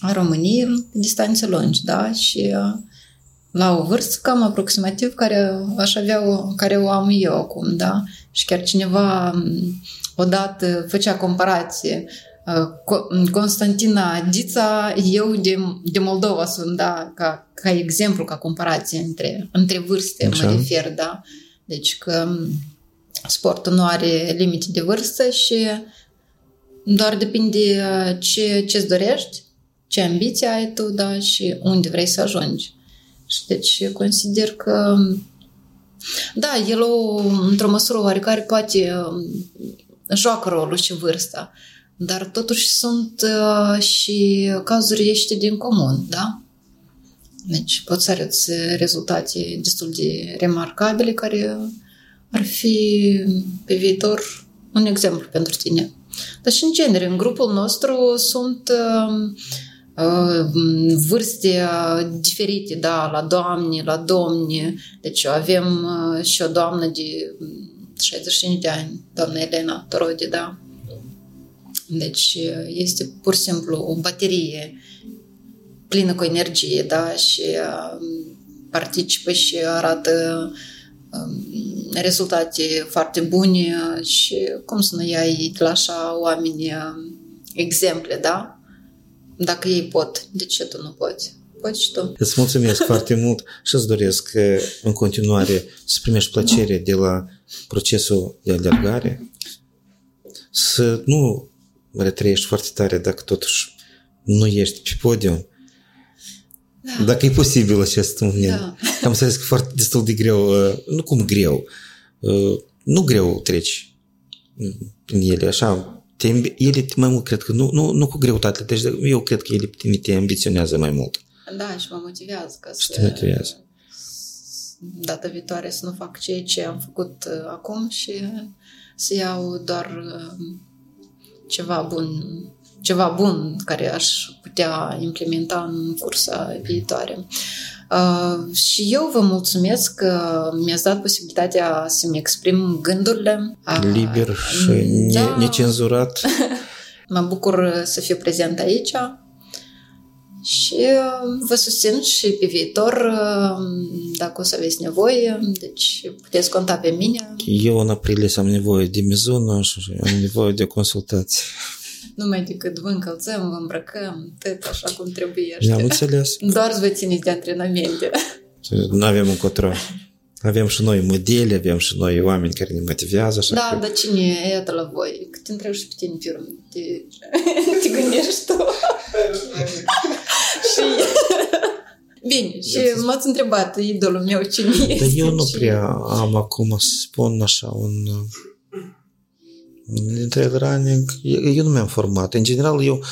a României pe distanțe lungi, da? Și la o vârstă cam aproximativ care aș avea o, care o am eu acum, da? Și chiar cineva odată făcea comparație Constantina Dița, eu de, de Moldova sunt, da, ca, ca exemplu, ca comparație între, între vârste, Așa. mă refer, da. Deci că sportul nu are limite de vârstă și doar depinde ce, ce-ți dorești, ce ambiție ai tu, da, și unde vrei să ajungi. Și deci consider că da, el o, într-o măsură oarecare poate joacă rolul și vârsta, dar totuși sunt uh, și cazuri ieșite din comun, da? Deci poți să arăți rezultate destul de remarcabile care ar fi pe viitor un exemplu pentru tine. Dar și în genere, în grupul nostru sunt uh, uh, vârste diferite, da, la doamne, la domni. Deci avem uh, și o doamnă de 65 de ani, doamna Elena Torodi, da. Deci este pur și simplu o baterie plină cu energie, da, și participă și arată rezultate foarte bune și cum să nu iei de la așa oameni exemple, da? Dacă ei pot, de ce tu nu poți? Poți și tu. Îți mulțumesc [LAUGHS] foarte mult și îți doresc în continuare să primești plăcere de la procesul de alergare, să nu retrăiești foarte tare dacă totuși nu ești pe podium, da. Dacă e posibil acest moment. Da. Am înțeles că foarte destul de greu, nu cum greu, nu greu treci prin ele, așa, te, ele mai mult cred că, nu, nu, nu cu greutate, deci eu cred că ele te, te ambiționează mai mult. Da, și mă motivează ca și să... te motivează. Data viitoare să nu fac ceea ce am făcut acum și să iau doar ceva bun ceva bun care aș putea implementa în cursa viitoare. Uh, și eu vă mulțumesc că mi-ați dat posibilitatea să-mi exprim gândurile. Uh, Liber și da. necenzurat. [LAUGHS] mă bucur să fiu prezent aici și uh, vă susțin și pe viitor uh, dacă o să aveți nevoie, deci puteți conta pe mine. Eu în aprilie am nevoie de mizună și am nevoie de consultație numai decât vă încălțăm, vă îmbrăcăm, tot așa cum trebuie. Am înțeles. [LAUGHS] Doar să vă țineți de antrenamente. Nu avem încotro. Avem și noi modele, avem și noi oameni care ne motivează. Așa da, că... dar cine e iată la voi? Că te întrebi și pe tine pe urmă. Te, te gândești tu. [LAUGHS] și... Bine, și m-ați întrebat idolul meu cine e. Dar eu nu prea am acum să spun așa un trail running, eu nu mi-am format. În general, eu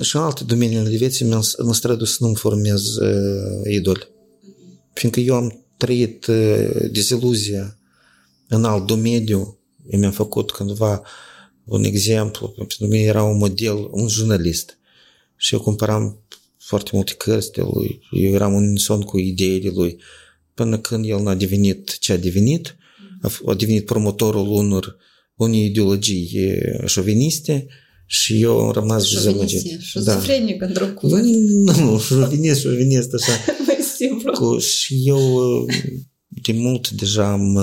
și în alte domenii ale vieții mi-am străduit să nu-mi formez uh, idoli. Fiindcă eu am trăit uh, deziluzia în alt domeniu, eu mi-am făcut cândva un exemplu, pentru mine era un model, un jurnalist. Și eu cumpăram foarte multe cărți de lui, eu eram în unison cu ideile lui, până când el n-a devenit ce a devenit, a devenit promotorul unor unei ideologii șoviniste și eu am rămas dezamăgit. Șizofrenic, da. într-un cuvânt. Nu, șovinist, șovinist, așa. Mai simplu. Cu, și eu de mult deja am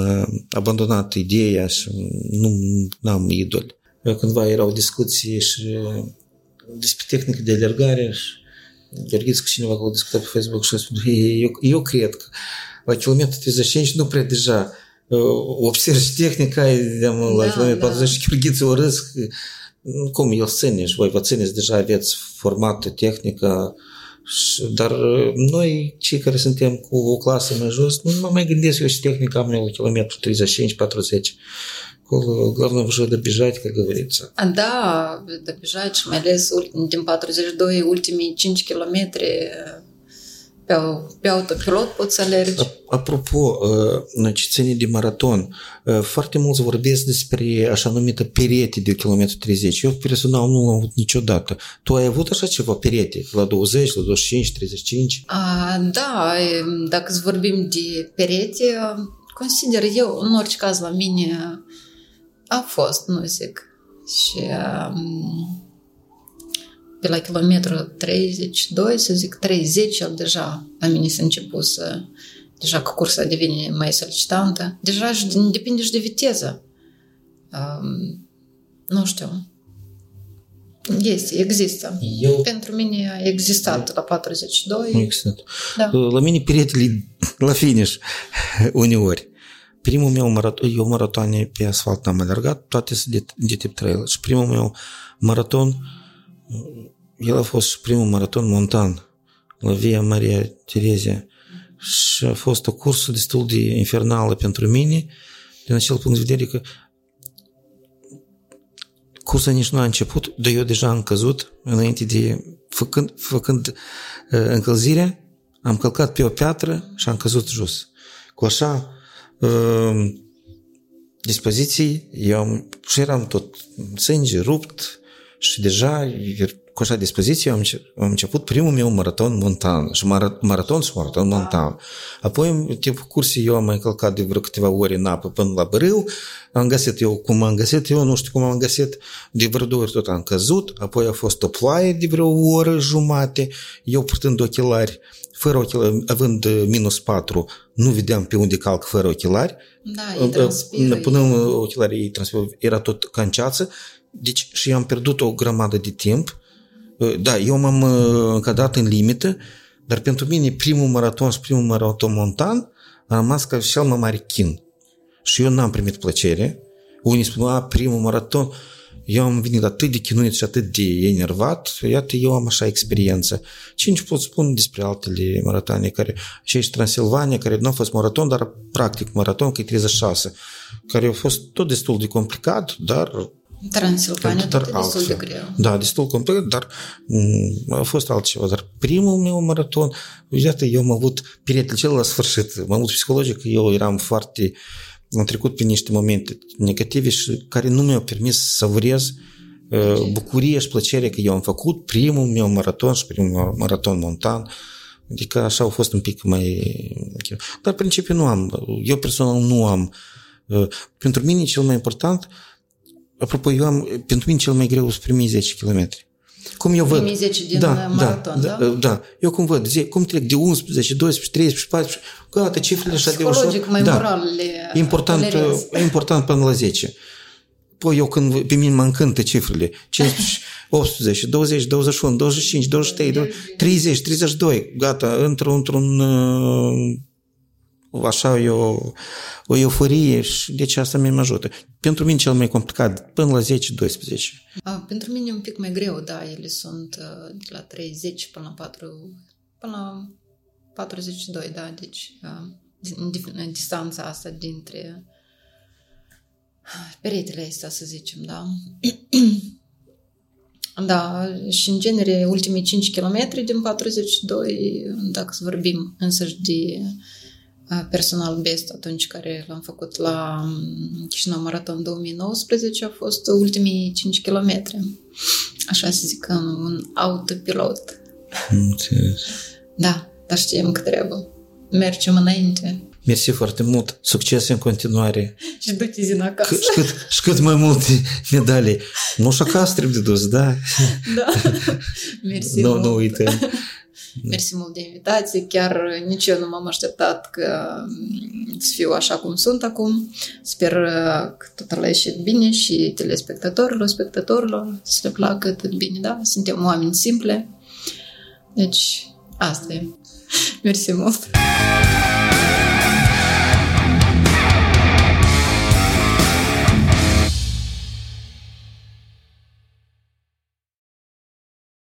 abandonat ideea și nu am idol. Cândva erau discuții și despre tehnică de alergare și Gheorghiță cu cineva care discutat pe Facebook și spune, eu, eu cred că la kilometru 35 nu prea deja observi tehnica de la kilometru 40 Chirghiți o râs cum el ține și voi vă țineți deja aveți formată tehnică dar noi, cei care suntem cu o clasă mai jos, nu mă mai gândesc eu și tehnica am la kilometru 35-40. Acolo, главное, уже добежать, как говорится. А, Да, добежать și mai ales ul- din 42 ultimii 5 kilometri pe, pe autopilot poți să alergi. Apropo, uh, ce ține de maraton, uh, foarte mulți vorbesc despre așa numită perete de kilometru 30. Eu personal nu l-am avut niciodată. Tu ai avut așa ceva perete la 20, la 25, 35? A, da, dacă vorbim de perete, consider eu, în orice caz la mine a fost, nu zic. Și um, pe la kilometru 32, să zic 30, el deja la mine s-a început să... Deja că cursa devine mai solicitantă. Deja și din- depinde și de viteză. Um, nu știu. Este, există. Eu Pentru mine a existat la 42. nu există. Da. La mine peretele la finish [LAUGHS] uneori. Primul meu maraton, eu maratoane pe asfalt n-am alergat, toate sunt de, de tip trail. Și primul meu maraton, el a fost și primul maraton montan la Via Maria Terezia. Și a fost o cursă destul de infernală pentru mine, din acel punct de vedere că cursa nici nu a început, dar eu deja am căzut înainte de, făcând, făcând uh, încălzirea, am călcat pe o piatră și am căzut jos. Cu așa uh, dispoziții, eu am, și eram tot sânge rupt și deja cu așa dispoziție am, înce- am început primul meu maraton montan și mara, maraton și maraton montan. Apoi în timpul cursii eu am mai călcat de vreo câteva ore în apă până la bărâu, am găsit eu cum am găsit, eu nu știu cum am găsit, de vreo două ori tot am căzut, apoi a fost o ploaie de vreo oră jumate, eu purtând ochelari, fără ochelari, având uh, minus 4, nu vedeam pe unde calc fără ochelari, Da, e transpiră. Până în ochelarii ei transpiră, era tot ca în ceață, deci și eu am pierdut o grămadă de timp. Da, eu m-am uh, încadrat în limită, dar pentru mine primul maraton și primul maraton montan a rămas ca cel mai mare chin. Și eu n-am primit plăcere. Unii spun, a, primul maraton, eu am venit atât de chinuit și atât de enervat, iată, eu am așa experiență. Cinci pot spun despre altele maratoane, care, și aici Transilvania, care nu a fost maraton, dar practic maraton, că e 36, care a fost tot destul de complicat, dar Transilvania dar tot e destul de altfel. greu. Da, destul complicat, dar m, a fost altceva. Dar primul meu maraton, iată, eu am avut peretele cel la sfârșit, am avut psihologic, eu eram foarte, am trecut prin niște momente negative și care nu mi-au permis să savurez uh, bucuria și plăcerea că eu am făcut primul meu maraton și primul maraton montan. Adică așa au fost un pic mai... Dar în principiu nu am. Eu personal nu am. Uh, Pentru mine cel mai important Apropo, eu am, pentru mine cel mai greu sunt primii 10 km. Cum eu văd... Primii 10 din maraton, da? da? Da, eu cum văd, zi, cum trec de 11, 12, 13, 14, gata, cifrele așa de ușor. Psihologic, mai da. moral le E important, tolerezi. e important până la 10. Păi eu când pe mine mă încântă cifrele, 15, 18, 20, 21, 25, 23, 30, 32, gata, într-un, într-un uh, așa e o, o euforie și deci asta mi-mi ajută. Pentru mine cel mai complicat, până la 10-12. A, Pentru mine e un pic mai greu, da, ele sunt uh, de la 30 până la 4, până la 42, da, deci uh, din- din- distanța asta dintre peretele astea, să zicem, da. [CLEARS THROAT] Da, și în genere, ultimii 5 km din 42, dacă să vorbim însăși de uh, personal best atunci care l-am făcut la um, Chișinău Maraton 2019 a fost ultimii 5 km. Așa să zic, un, un autopilot. Înțeles. Da, dar știm că trebuie. Mergem înainte. Mersi foarte mult, succes în continuare Și du-te zi în acasă. C- și, cât, și cât mai multe medalii. Nu și acasă trebuie de dus, da? Da. Mersi Nu, mult. nu uităm. Mersi mult de invitație. Chiar nici eu nu m-am așteptat că mm, să fiu așa cum sunt acum. Sper uh, că totul a ieșit bine și telespectatorilor, spectatorilor să le placă atât bine, da? Suntem oameni simple. Deci, asta e. [LAUGHS] Mersi mult.